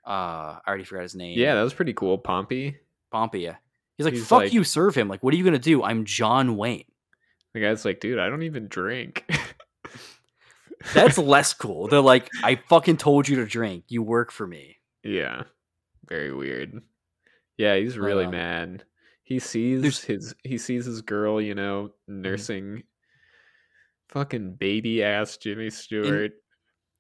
Uh I already forgot his name. Yeah, that was pretty cool. Pompey. Pompey. He's like, He's fuck like- you, serve him. Like, what are you gonna do? I'm John Wayne. The guy's like, dude, I don't even drink. That's less cool. They're like, I fucking told you to drink. You work for me. Yeah. Very weird. Yeah, he's really um, mad. He sees there's- Mm-hmm. his he sees his girl, you know, nursing fucking baby ass Jimmy Stewart.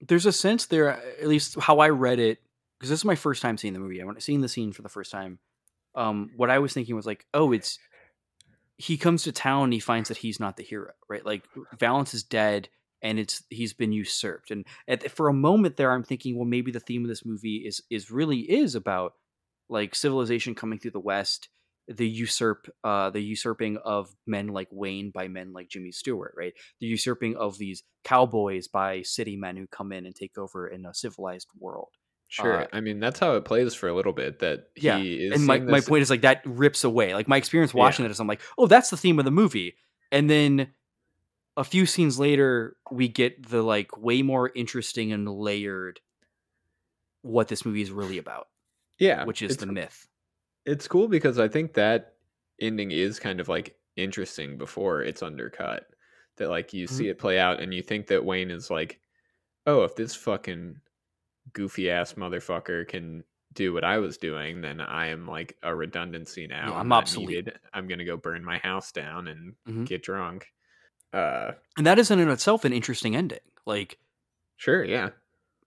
There's a sense there, at least how I read it, because this is my first time seeing the movie. I went seeing the scene for the first time. Um, what I was thinking was like, oh, it's he comes to town and he finds that he's not the hero, right? Like Valance is dead and it's he's been usurped. And at, for a moment there, I'm thinking, well, maybe the theme of this movie is is really is about like civilization coming through the West the usurp uh the usurping of men like Wayne by men like Jimmy Stewart, right? The usurping of these cowboys by city men who come in and take over in a civilized world. Sure. Uh, I mean, that's how it plays for a little bit. That he Yeah, is. and my, my point is like that rips away. Like my experience watching Yeah. it is I'm like, oh, that's the theme of the movie. And then a few scenes later, we get the like way more interesting and layered what this movie is really about, yeah, which is the myth. It's cool because I think that ending is kind of like interesting before it's undercut. That like you Mm-hmm. see it play out and you think that Wayne is like, oh, if this fucking goofy ass motherfucker can do what I was doing, then I am like a redundancy now. I'm not obsolete. needed. I'm gonna go burn my house down and Mhm. get drunk. Uh, And that is in itself an interesting ending. Like, sure, yeah,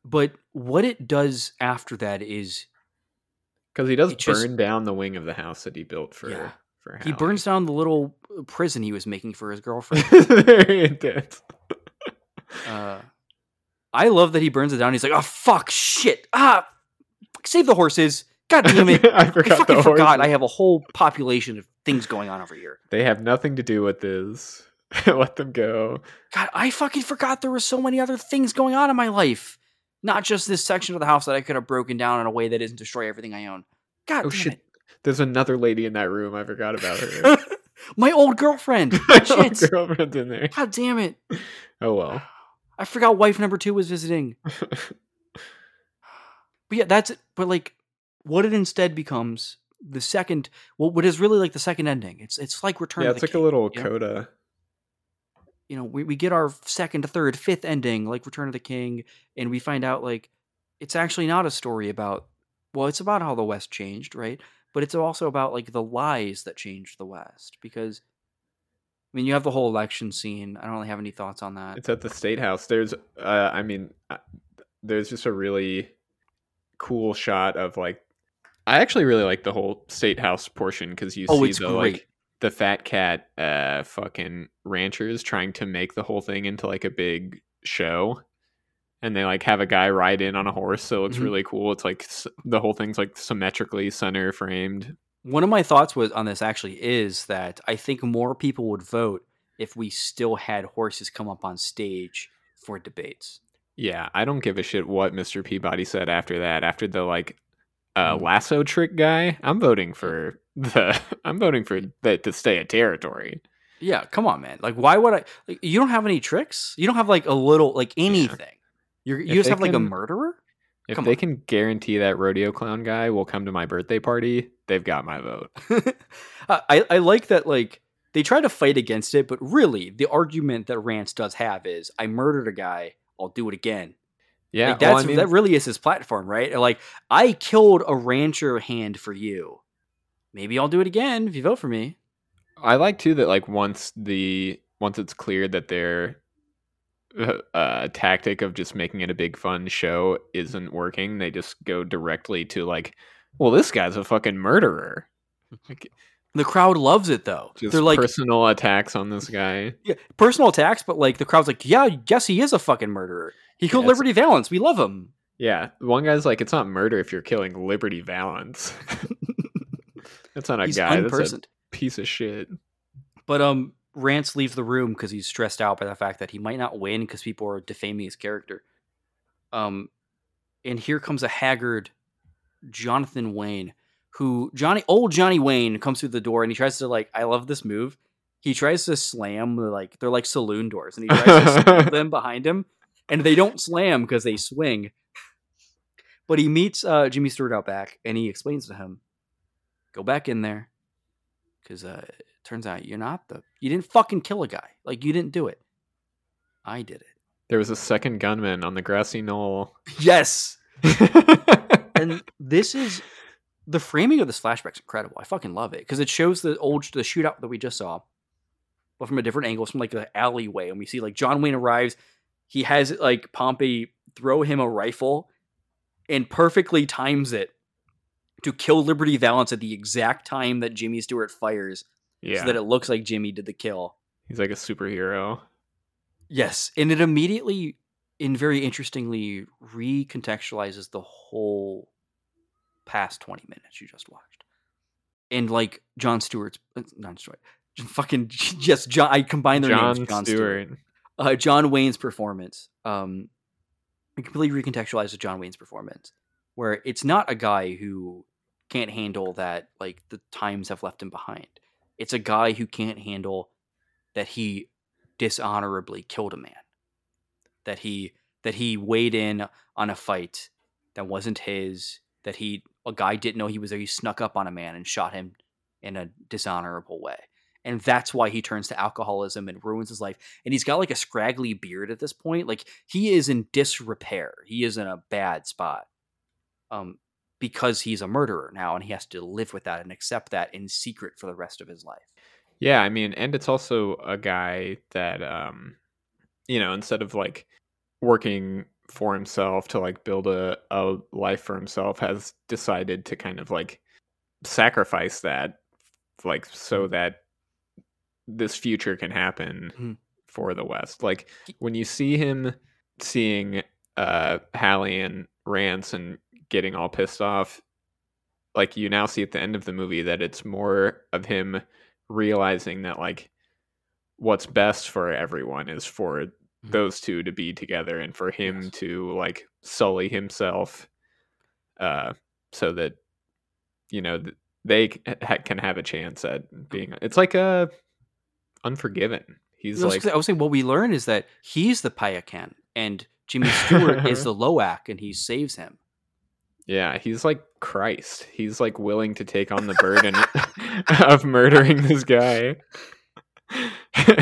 but what it does after that is because he does It just- burn down the wing of the house that he built for Yeah. for. he burns down the little uh, prison he was making for his girlfriend. Very intense. Uh, I love that he burns it down. He's like, "Oh fuck, shit, ah, save the horses! God damn it! I I forgot. fucking the forgot. I have a whole population of things going on over here. They have nothing to do with this. Let them go. God, I fucking forgot there were so many other things going on in my life, not just this section of the house that I could have broken down in a way that doesn't destroy everything I own. God, Oh damn shit! There's another lady in that room. I forgot about her. my old girlfriend. My Shit. old girlfriend's in there. God damn it! Oh well. I forgot wife number two was visiting. But yeah, that's it. But like, what it instead becomes the second, well, what is really like the second ending. It's it's like Return. yeah, it's like King, a little you know? coda. You know, we, we get our second, third, fifth ending like Return of the King, and we find out like it's actually not a story about. Well, it's about how the West changed, right? But it's also about like the lies that changed the West because. I mean, you have the whole election scene. I don't really have any thoughts on that. It's at the state house. There's, uh, I mean, uh, there's just a really cool shot of like. I actually really like the whole state house portion because you Oh, see the great. like the fat cat, uh, fucking ranchers trying to make the whole thing into like a big show, and they like have a guy ride in on a horse, so it's Mhm. really cool. It's like the whole thing's like symmetrically center framed. One of my thoughts was on this actually is that I think more people would vote if we still had horses come up on stage for debates. Yeah, I don't give a shit what Mr. Peabody said after that. After the like uh, Mm. lasso trick guy, I'm voting for the. I'm voting for that to stay a territory. Yeah, come on, man. Like, why would I? Like, you don't have any tricks. You don't have like a little like anything. You're, you just have like a murderer. If Come they on. can guarantee that rodeo clown guy will come to my birthday party, they've got my vote. I I like that. Like they try to fight against it, but really the argument that Rance does have is, I murdered a guy. I'll do it again. Yeah, Like, well, that's I mean, that really is his platform, right? Like I killed a rancher hand for you. Maybe I'll do it again if you vote for me. I like too that like once the once it's clear that their uh, tactic of just making it a big fun show isn't working, they just go directly to like, well, this guy's a fucking murderer. Like, The crowd loves it though. just They're like personal attacks on this guy. yeah, personal attacks, but like the crowd's like, yeah, yes, he is a fucking murderer. He killed it's- Liberty Valance. We love him. Yeah, one guy's like, it's not murder if you're killing Liberty Valance. that's not a He's guy. That's a unpersoned. piece of shit. But um, Rance leaves the room because he's stressed out by the fact that he might not win because people are defaming his character. Um, and here comes a haggard Jonathan Wayne, who Johnny, old Johnny Wayne, comes through the door and he tries to like, I love this move. He tries to slam the like they're like saloon doors, and he tries to slam them behind him, and they don't slam because they swing. But he meets uh, Jimmy Stewart out back, and he explains to him, "Go back in there, because uh, it turns out you're not the you didn't fucking kill a guy. Like you didn't do it. I did it. There was a second gunman on the grassy knoll. Yes. and this is the framing of this flashback's incredible. I fucking love it because it shows the old the shootout that we just saw, but from a different angle, it's from like the alleyway, and we see like John Wayne arrives. He has like Pompey throw him a rifle, and perfectly times it to kill Liberty Valance at the exact time that Jimmy Stewart fires, yeah, so that it looks like Jimmy did the kill. he's like a superhero. Yes, and it immediately and very interestingly recontextualizes the whole past 20 minutes you just watched. and like John Stewart's uh, not Stewart, fucking yes, John. I combine their John, names. John Stewart. Stewart. Uh, John Wayne's performance. Um, completely recontextualize the John Wayne's performance, where it's not a guy who can't handle that like the times have left him behind. It's a guy who can't handle that he dishonorably killed a man. That he that he weighed in on a fight that wasn't his. That he a guy didn't know he was there. He snuck up on a man and shot him in a dishonorable way. And that's why he turns to alcoholism and ruins his life. And he's got like a scraggly beard at this point. Like he is in disrepair. He is in a bad spot. Um, because he's a murderer now and he has to live with that and accept that in secret for the rest of his life. Yeah, I mean, and it's also a guy that um you know, instead of like working for himself to like build a, a life for himself has decided to kind of like sacrifice that like so Mm-hmm. that this future can happen Mhm. for the west like when you see him seeing uh hallie and rance and getting all pissed off like you now see at the end of the movie that it's more of him realizing that like what's best for everyone is for Mhm. those two to be together and for him Yes. to like sully himself uh so that you know they can have a chance at being it's like a unforgiven he's I like I was saying what we learn is that he's the Payakan and Jimmy Stewart is the Lo'ak and he saves him. Yeah he's like christ he's like willing to take on the burden of murdering this guy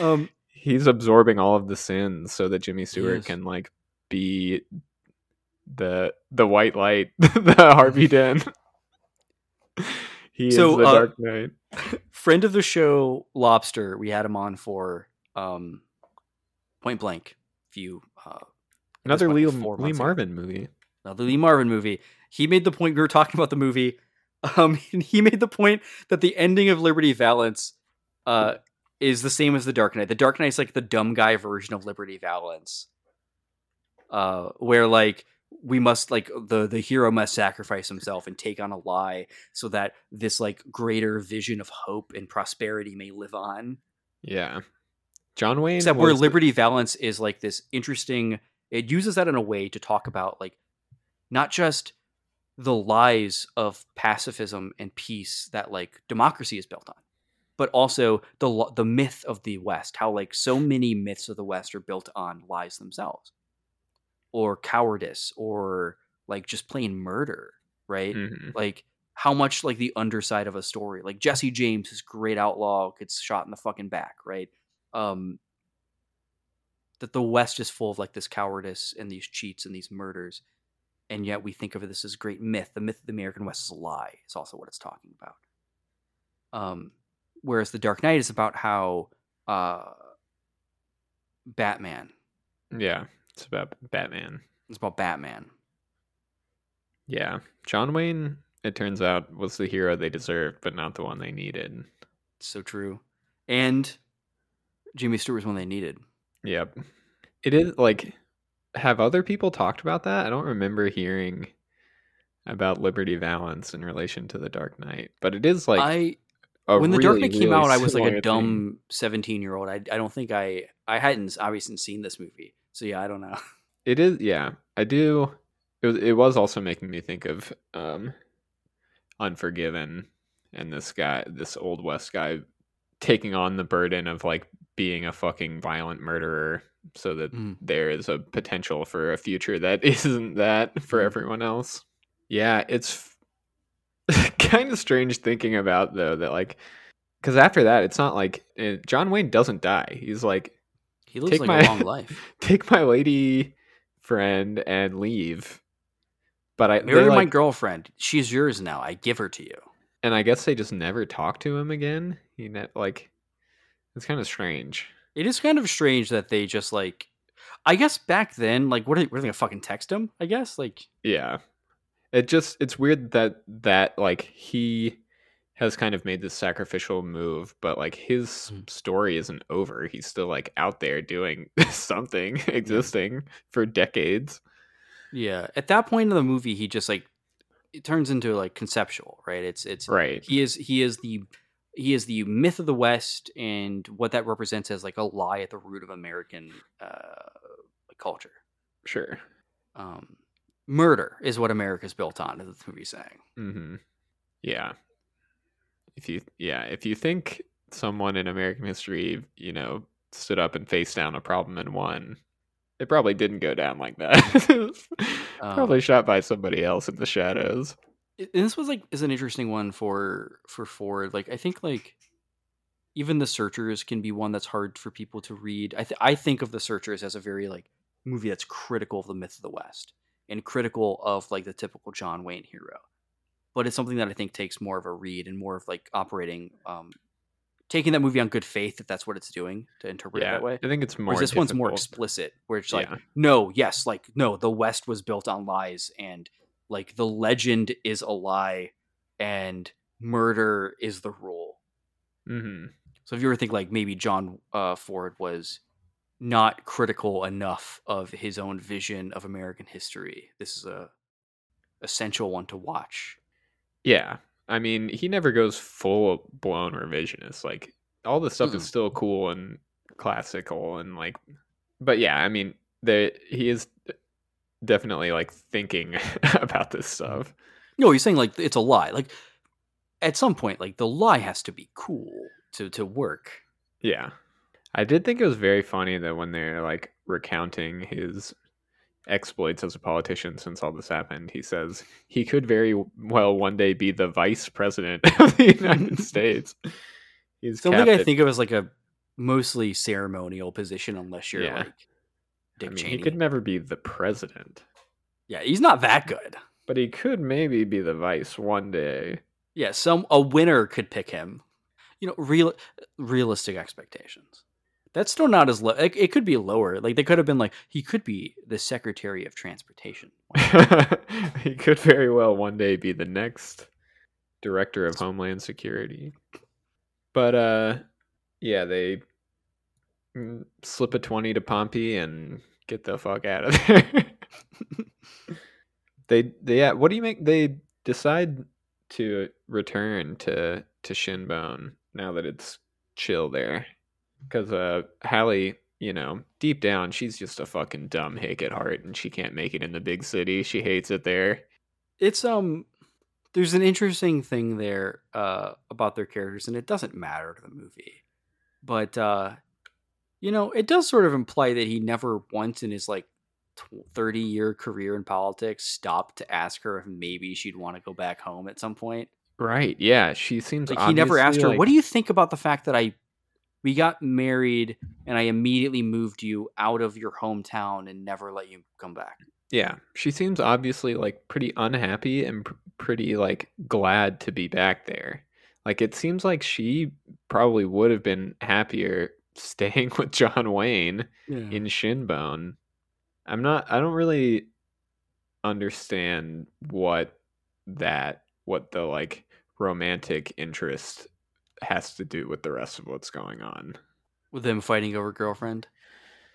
Um, he's absorbing all of the sins so that Jimmy Stewart can like be the the white light, the Harvey Dent. he So, is the uh, Dark Knight. friend of the show, Lobster, we had him on for um, Point Blank. You uh, Another Lee, Lee. Marvin movie. Another Lee Marvin movie. He made the point we were talking about the movie. Um, and he made the point that the ending of Liberty Valance uh, is the same as the Dark Knight. The Dark Knight is like the dumb guy version of Liberty Valance, uh, where like we must like the the hero must sacrifice himself and take on a lie so that this like greater vision of hope and prosperity may live on. Yeah, John Wayne. Except where Liberty Valance is like this interesting. It uses that in a way to talk about like not just the lies of pacifism and peace that like democracy is built on, but also the the myth of the West. How like so many myths of the West are built on lies themselves, or cowardice, or like just plain murder. Right? Mhm. like how much like the underside of a story like jesse james this great outlaw gets shot in the fucking back right um that the west is full of like this cowardice and these cheats and these murders and yet we think of this as great myth the myth of the american west is a lie is also what it's talking about um whereas the dark knight is about how uh batman Yeah, it's about Batman. it's about batman Yeah, John Wayne. It turns out was the hero they deserved, but not the one they needed. so true and jimmy stewart was one they needed Yep. It is like have other people talked about that? I don't remember hearing about Liberty Valance in relation to the Dark Knight, but it is like I when the Dark Knight came really out, I was like a dumb seventeen year old. I I don't think I I hadn't obviously seen this movie, so yeah, I don't know. It is, yeah. I do. It was, it was also making me think of um, Unforgiven and this guy, this old west guy, taking on the burden of like being a fucking violent murderer, so that Mm. there is a potential for a future that isn't that for Mhm. everyone else. Yeah, it's kind of strange thinking about though that like because after that, it's not like eh, John Wayne doesn't die. He's like He lives like my- a long life. take my lady friend and leave. But I Marry they, my like, girlfriend. She's yours now. I give her to you. and I guess they just never talk to him again. He ne- like it's kind of strange. It is kind of strange that they just like. I guess back then, like, what are, what are they gonna fucking text him? I guess like Yeah. It just it's weird that that like he has kind of made this sacrificial move, but like his Mhm. story isn't over. He's still like out there doing something, existing for decades. yeah. At that point in the movie, he just like it turns into like conceptual, right? It's it's Right. he is he is the he is the myth of the West and what that represents as like a lie at the root of American uh, culture. Sure. Um, murder is what America's built on, as the movie's saying. hmm Yeah. If you yeah, if you think someone in American history, you know, stood up and faced down a problem and won, it probably didn't go down like that. Um, probably shot by somebody else in the shadows. And this was like is an interesting one for for Ford. Like I think like even the Searchers can be one that's hard for people to read. I th- I think of the Searchers as a very like movie that's critical of the myth of the West and critical of like the typical John Wayne hero. But it's something that I think takes more of a read and more of like operating, um, taking that movie on good faith if that's what it's doing to interpret it that way. I think it's more. Whereas this one's more explicit, where it's like, Yeah. no, yes, like no, the West was built on lies, and like the legend is a lie, and murder is the rule. Mhm. So if you ever think like maybe John uh, Ford was not critical enough of his own vision of American history, this is a essential one to watch. Yeah. I mean, he never goes full blown revisionist. Like all the stuff Mm-mm. is still cool and classical and like but yeah, I mean, the he is definitely like thinking about this mm-hmm. stuff. No, he's saying like it's a lie. Like at some point, like the lie has to be cool to to work. Yeah. I did think it was very funny that when they're like recounting his exploits as a politician since all this happened, he says he could very well one day be the vice president of the United States. He's Something I think of as like a mostly ceremonial position, unless you're Yeah. like I mean, Cheney. he could never be the president, yeah, he's not that good. but he could maybe be the vice one day. Yeah, some a winner could pick him. You know, real realistic expectations. That's still not as low. It, it could be lower. Like they could have been like he could be the Secretary of Transportation. he could very well one day be the next director of Homeland Security. But uh yeah, they slip a 20 to Pompey and get the fuck out of there. they they yeah, what do you make they decide to return to to Shinbone now that it's chill there cuz uh Hallie, you know, deep down she's just a fucking dumb hick at heart and she can't make it in the big city. She hates it there. It's um there's an interesting thing there uh about their characters and it doesn't matter to the movie. But uh you know, it does sort of imply that he never once in his like 30 year career in politics stopped to ask her if maybe she'd want to go back home at some point. Right. Yeah, she seems Like he never asked her, obviously, "What do you think about the fact that I we got married and I immediately moved you out of your hometown and never let you come back?" Yeah, she seems obviously like pretty unhappy and pr- pretty like glad to be back there. Like it seems like she probably would have been happier staying with John Wayne Yeah. in Shinbone. I'm not I don't really understand what that what the like romantic interest has to do with the rest of what's going on. With them fighting over girlfriend.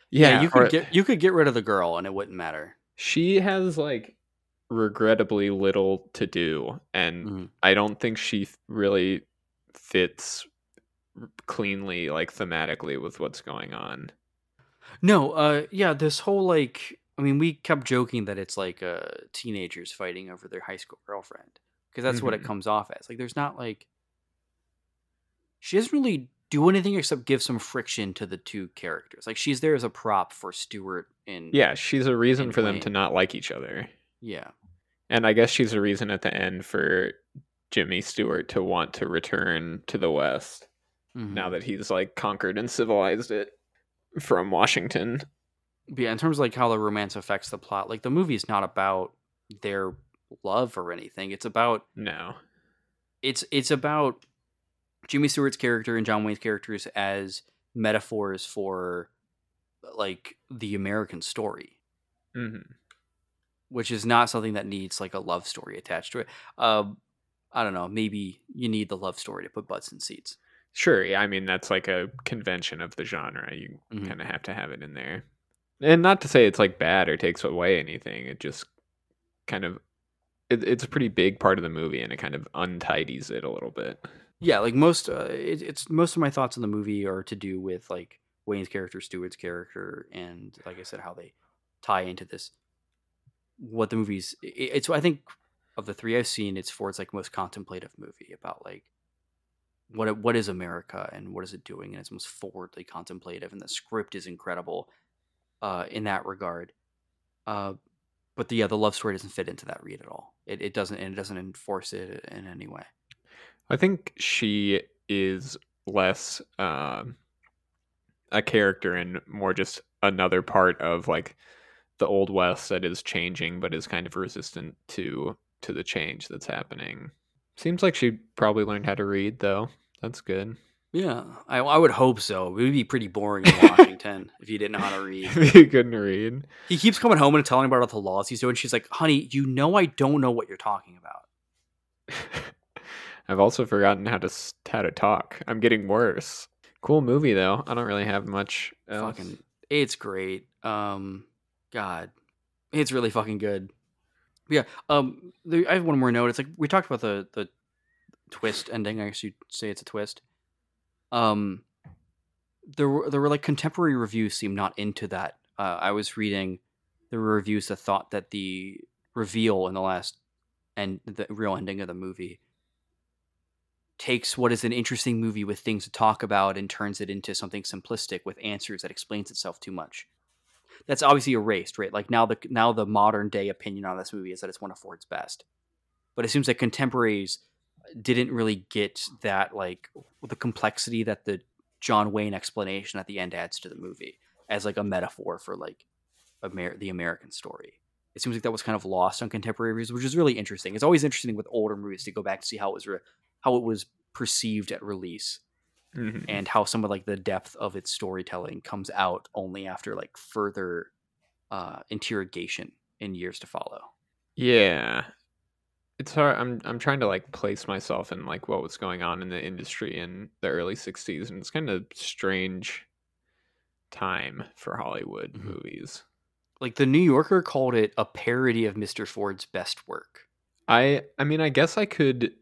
Yeah, you could or- get you could get rid of the girl and it wouldn't matter. she has like regrettably little to do and Mhm. i don't think she really fits cleanly like thematically with what's going on No, uh yeah, this whole like I mean, we kept joking that it's like uh teenagers fighting over their high school girlfriend because that's what it Mhm. comes off as. Like there's not like she doesn't really do anything except give some friction to the two characters. Like she's there as a prop for Stewart and yeah she's a reason for them to not like each other yeah. and i guess she's a reason at the end for jimmy stewart to want to return to the west Mhm. now that he's like conquered and civilized it from washington But yeah, in terms of like how the romance affects the plot, like the movie is not about their love or anything. It's about no it's it's about Jimmy Stewart's character and John Wayne's characters as metaphors for like the American story, hmm which is not something that needs like a love story attached to it. Um, I don't know. Maybe you need the love story to put butts in seats. Sure, yeah, I mean that's like a convention of the genre. You Mhm. kind of have to have it in there. And not to say it's like bad or takes away anything. It just kind of it, it's a pretty big part of the movie, and it kind of untidies it a little bit. Yeah, like most, uh, it, it's most of my thoughts on the movie are to do with like Wayne's character, Stewart's character, and like I said, how they tie into this. What the movie's, it, it's I think of the three I've seen, it's Ford's like most contemplative movie about like what what is America and what is it doing, and it's most forwardly contemplative, and the script is incredible uh, in that regard. Uh, but the, yeah, the love story doesn't fit into that read at all. It, it doesn't, and it doesn't enforce it in any way. I think she is less um, a character and more just another part of like the old west that is changing, but is kind of resistant to to the change that's happening. Seems like she probably learned how to read, though. That's good. Yeah, I, I would hope so. It would be pretty boring in Washington if you didn't know how to read. If you couldn't read. He keeps coming home and telling about all the laws he's doing. She's like, "Honey, you know I don't know what you're talking about." I've also forgotten how to how to talk. I'm getting worse. Cool movie though. I don't really have much. Else. Fucking, it's great. Um, God, it's really fucking good. Yeah. Um, there, I have one more note. It's like we talked about the the twist ending. I guess you'd say it's a twist. Um, there were there were like contemporary reviews seem not into that. Uh, I was reading there were reviews that thought that the reveal in the last and the real ending of the movie takes what is an interesting movie with things to talk about and turns it into something simplistic with answers that explains itself too much. That's obviously erased, right? Like now the now the modern day opinion on this movie is that it's one of Ford's best. But it seems that contemporaries didn't really get that like the complexity that the John Wayne explanation at the end adds to the movie as like a metaphor for like Amer- the American story. It seems like that was kind of lost on contemporary reviews, which is really interesting. It's always interesting with older movies to go back to see how it was re- how it was perceived at release Mhm. and how some of like the depth of its storytelling comes out only after like further uh interrogation in years to follow. Yeah. It's hard. I'm I'm trying to like place myself in like what was going on in the industry in the early 60s and it's kind of strange time for Hollywood Mhm. movies. Like the New Yorker called it a parody of Mr. Ford's best work. I I mean I guess I could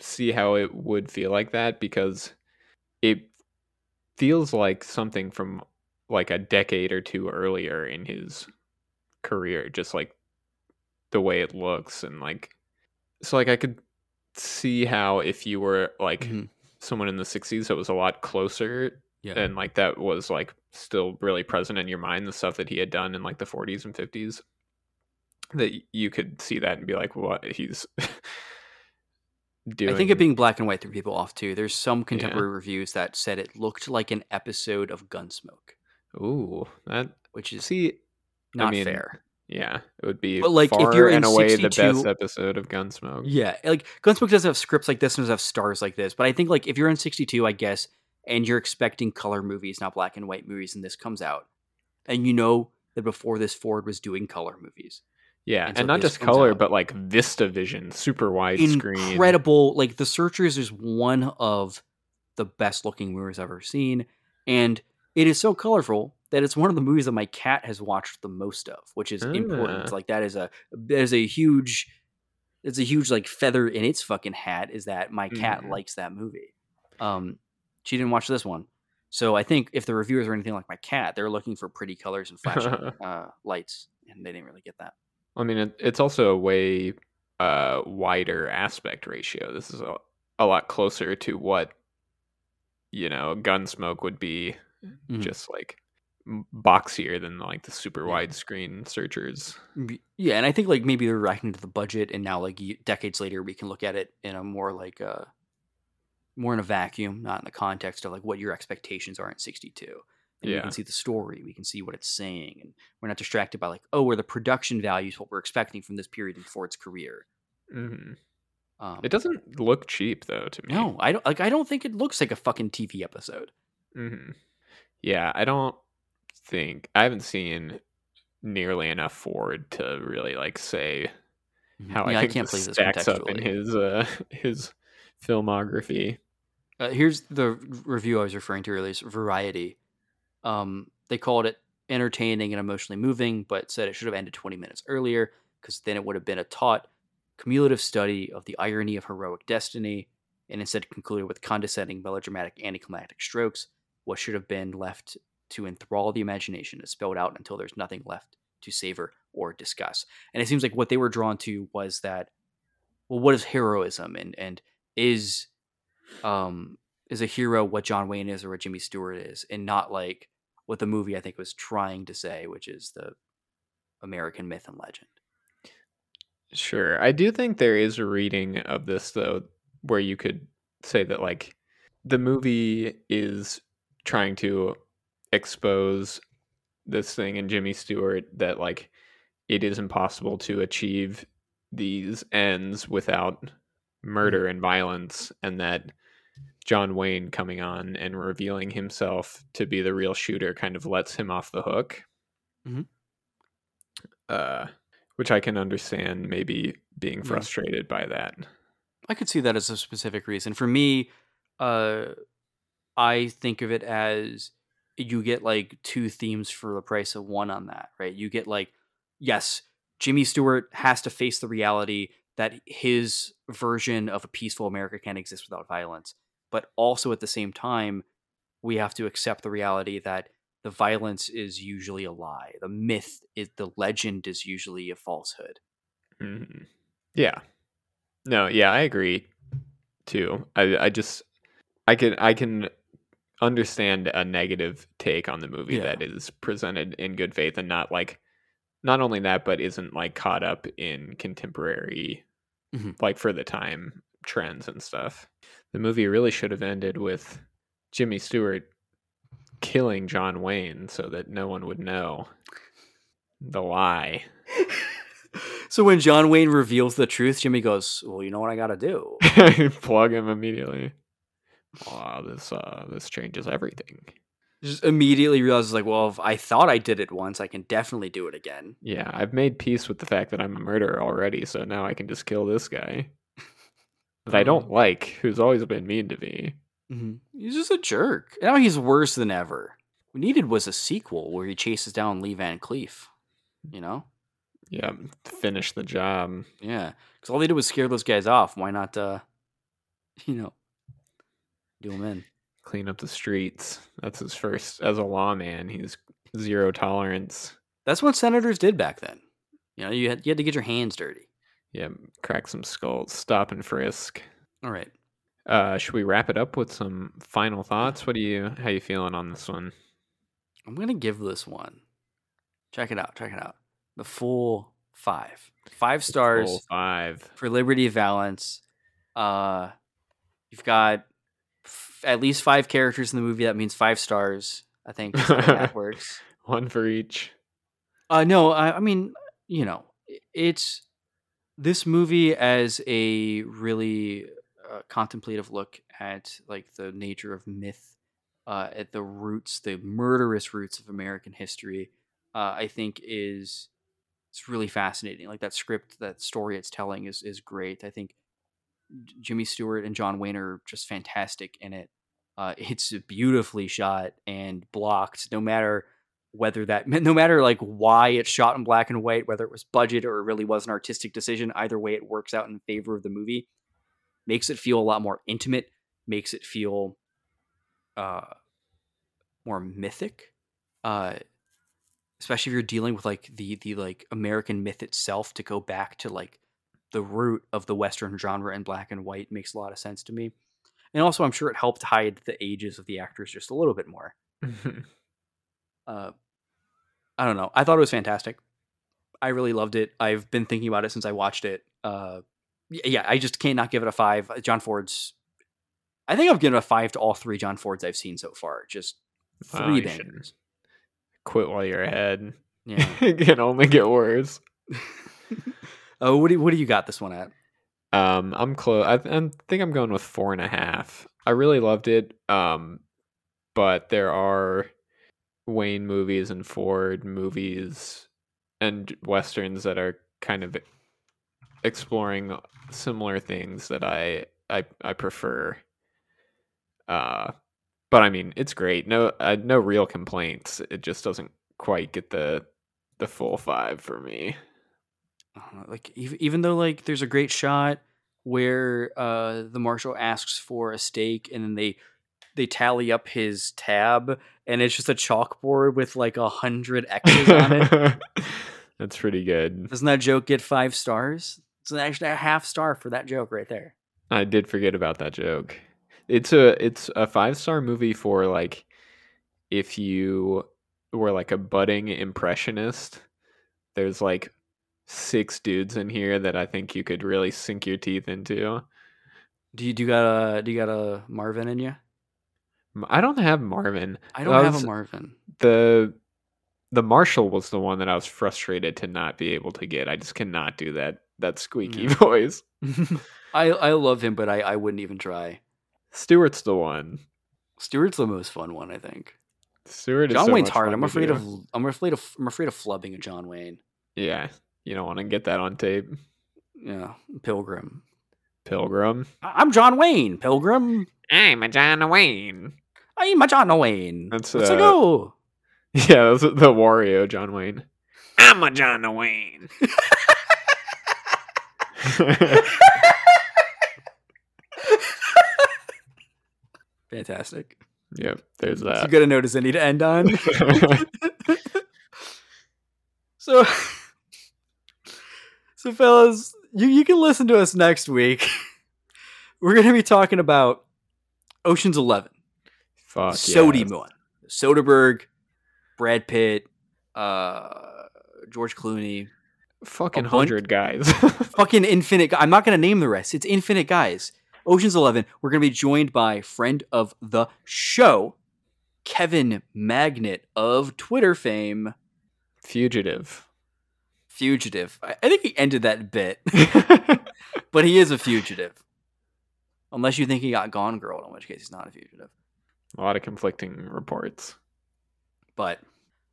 see how it would feel like that because it feels like something from like a decade or two earlier in his career just like the way it looks and like so like I could see how if you were like Mhm. someone in the 60s that was a lot closer Yeah. and like that was like still really present in your mind the stuff that he had done in like the 40s and 50s that you could see that and be like what he's doing I think it being black and white threw people off too. There's some contemporary reviews that said it looked like an episode of Gunsmoke, ooh that which is see not mean, fair. Yeah it would be But, like, if far you're in and away the 62 best episode of gunsmoke Yeah, like Gunsmoke doesn't have scripts like this and doesn't have stars like this. But I think like if you're in 62, I guess, and you're expecting color movies, not black and white movies, and this comes out, and you know that before this Ford was doing color movies, yeah And and, not just color out. but like vista vision super wide screen incredible. Like The Searchers is one of the best looking movies I've ever seen, and it is so colorful that it's one of the movies that my cat has watched the most of, which is important. Ah. Like that is a there's a huge it's a huge like feather in its fucking hat is that my cat Mhm. likes that movie. Um she didn't watch this one. So I think if the reviewers are anything like my cat, they're looking for pretty colors and flashing uh, lights, and they didn't really get that. I mean, it, it's also a way uh, wider aspect ratio. This is a, a lot closer to what you know Gunsmoke would be, Mhm. just like boxier than like the super Yeah. widescreen searchers. Yeah, and I think like maybe they're reacting to the budget, and now like decades later, we can look at it in a more like a more in a vacuum, not in the context of like what your expectations are in '62. And we can see the story, we can see what it's saying, and we're not distracted by like, oh, where the production values what we're expecting from this period in Ford's career. hmm Um, It doesn't look cheap though to me. no, I don't like. I don't think it looks like a fucking TV episode. Mm-hmm. Yeah, I don't think I haven't seen nearly enough Ford to really like say how yeah, I think can't this believe this stacks up in his uh his filmography. Uh, here's the review I was referring to earlier. Variety. Um, they called it entertaining and emotionally moving, but said it should have ended 20 minutes earlier. because then it would have been a taut, cumulative study of the irony of heroic destiny, and instead concluded with condescending, melodramatic, anticlimactic strokes. What should have been left to enthrall the imagination is spelled out until there's nothing left to savor or discuss. And it seems like what they were drawn to was that, well, what is heroism, and and is um is a hero what John Wayne is or what Jimmy Stewart is, and not like what the movie I think was trying to say, which is the American myth and legend. Sure. I do think there is a reading of this though where you could say that like the movie is trying to expose this thing in Jimmy Stewart that like it is impossible to achieve these ends without murder and violence and that John Wayne coming on and revealing himself to be the real shooter kind of lets him off the hook. Mhm. Uh, which I can understand maybe being frustrated by that. I could see that as a specific reason. For me, uh, I think of it as you get like two themes for the price of one on that, right? You get like, yes, Jimmy Stewart has to face the reality that his version of a peaceful America can't exist without violence. But also at the same time, we have to accept the reality that the violence is usually a lie. The myth is the legend is usually a falsehood. Mhm. Yeah. No, yeah, I agree too. I I just I can I can understand a negative take on the movie Yeah. that is presented in good faith and not like not only that but isn't like caught up in contemporary Mhm. like for the time trends and stuff. The movie really should have ended with Jimmy Stewart killing John Wayne so that no one would know the lie. so when John Wayne reveals the truth, Jimmy goes, "Well, you know what I got to do." plug him immediately. Wow, this uh this changes everything. Just immediately realizes, like, well, if I thought I did it once, I can definitely do it again. Yeah, I've made peace with the fact that I'm a murderer already, so now I can just kill this guy. That I don't like, who's always been mean to me. He's just a jerk. Now he's worse than ever. What we needed was a sequel where he chases down Lee Van Cleef. You know? Yeah, finish the job. Yeah, because all they did was scare those guys off. Why not, uh, you know, do them in? Clean up the streets. That's his first as a lawman. He's zero tolerance. That's what senators did back then. You know, you had you had to get your hands dirty. Yeah, crack some skulls, stop and frisk. All right. Uh, should we wrap it up with some final thoughts? What do you how you feeling on this one? I'm gonna give this one. Check it out. Check it out. The full five. Five stars Full five. for Liberty Valance. Uh, you've got f- at least five characters in the movie. That means five stars. I think is the way that works. One for each. Uh, no, I, I mean, you know, it's this movie as a really uh, contemplative look at like the nature of myth, uh, at the roots, the murderous roots of American history. Uh, I think is it's really fascinating. Like that script, that story it's telling is is great. I think Jimmy Stewart and John Wayne are just fantastic in it. Uh, it's beautifully shot and blocked, no matter whether that no matter like why it's shot in black and white whether it was budget or it really was an artistic decision either way it works out in favor of the movie makes it feel a lot more intimate makes it feel uh more mythic uh especially if you're dealing with like the the like american myth itself to go back to like the root of the western genre in black and white makes a lot of sense to me and also i'm sure it helped hide the ages of the actors just a little bit more uh, I don't know. I thought it was fantastic. I really loved it. I've been thinking about it since I watched it. Uh, yeah, I just can't not give it a five. John Ford's. I think I've given a five to all three John Fords I've seen so far. Just Wow, three bangers. Quit while you're ahead. Yeah. it can only get worse. oh, what do you, what do you got this one at? Um, I'm close. I, I think I'm going with four and a half. I really loved it. Um, but there are Wayne movies and Ford movies and westerns that are kind of exploring similar things that I I I prefer. Uh, but I mean, it's great. No, uh, no real complaints. It just doesn't quite get the the full five for me. Know, like even, even though like there's a great shot where uh the marshal asks for a steak and then they they tally up his tab and it's just a chalkboard with like a hundred X's on it. That's pretty good. Doesn't that joke get five stars? It's actually a half star for that joke right there. I did forget about that joke. It's a it's a five star movie for like if you were like a budding impressionist. There's like six dudes in here that I think you could really sink your teeth into. Do you do you got a do you got a Marvin in you? I don't have Marvin. I don't That have a Marvin. The the Marshall was the one that I was frustrated to not be able to get. I just cannot do that that squeaky Yeah. voice. I I love him, but I I wouldn't even try. Stewart's the one. Stewart's the most fun one, I think. Stewart is John so Wayne's hard. I'm afraid of I'm afraid of I'm afraid of flubbing a John Wayne. Yeah, you don't want to get that on tape. Yeah, Pilgrim. Pilgrim. I- I'm John Wayne. Pilgrim. I'm a John Wayne. I'm a John Wayne. That's, Let's uh, go. Yeah, that's the Wario John Wayne. I'm a John Wayne. Fantastic. yep, there's It's a that. good a note as any to end on. so, so fellas, you you can listen to us next week. We're gonna be talking about Ocean's Eleven, Fuck yes. Moon, Soderbergh, Brad Pitt, uh, George Clooney, Fucking hundred guys. fucking infinite. I'm not gonna name the rest. It's infinite guys. Ocean's Eleven. We're gonna be joined by friend of the show, Kevin Magnet of Twitter fame, Fugitive. Fugitive. I, I think he ended that bit, but he is a fugitive. Unless you think he got Gone Girl, in which case he's not a fugitive. A lot of conflicting reports. But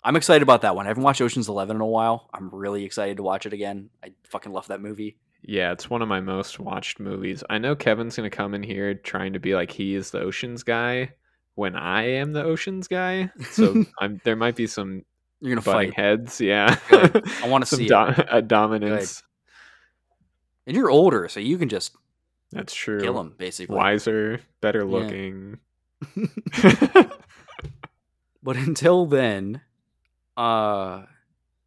I'm excited about that one. I haven't watched Ocean's Eleven in a while. I'm really excited to watch it again. I fucking love that movie. Yeah, it's one of my most watched movies. I know Kevin's gonna come in here trying to be like he is the oceans guy when I am the oceans guy. So I'm there might be some You're gonna fight, heads. Yeah, Good. I wanna see it. do- a dominance. and you're older, so you can just That's true. kill him basically. Wiser, better Yeah. looking. But until then, uh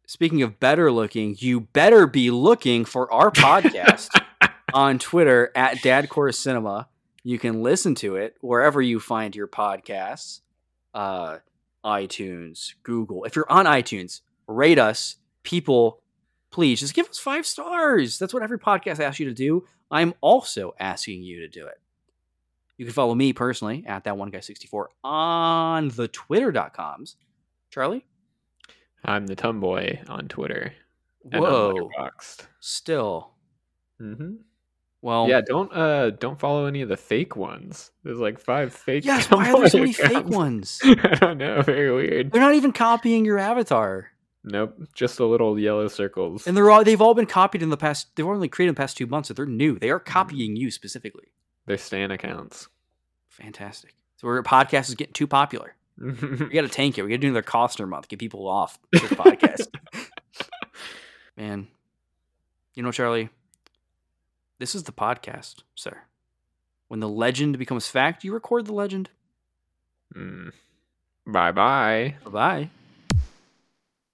speaking of better looking, you better be looking for our podcast on Twitter at Dadcore Cinema. You can listen to it wherever you find your podcasts. Uh iTunes, Google. If you're on iTunes, rate us. People, please just give us five stars. That's what every podcast asks you to do. I'm also asking you to do it. You can follow me personally at that one guy 64 on the twitter.coms. Charlie? I'm the Tomboy on Twitter. Whoa. Still. Mm-hmm. Well, yeah, don't uh don't follow any of the fake ones. There's like five fake. yes, why are there so many fake ones? I don't know. Very weird. They're not even copying your avatar. Nope, just the little yellow circles. And they're all they've all been copied in the past they've only created in the past two months, so they're new. They are copying you specifically. They're Stan accounts. Fantastic. So our podcast is getting too popular. We gotta tank it. We gotta do another Costner month, get people off this podcast. Man. You know, Charlie, this is the podcast, sir. When the legend becomes fact, you record the legend. mm. Bye bye. Bye bye.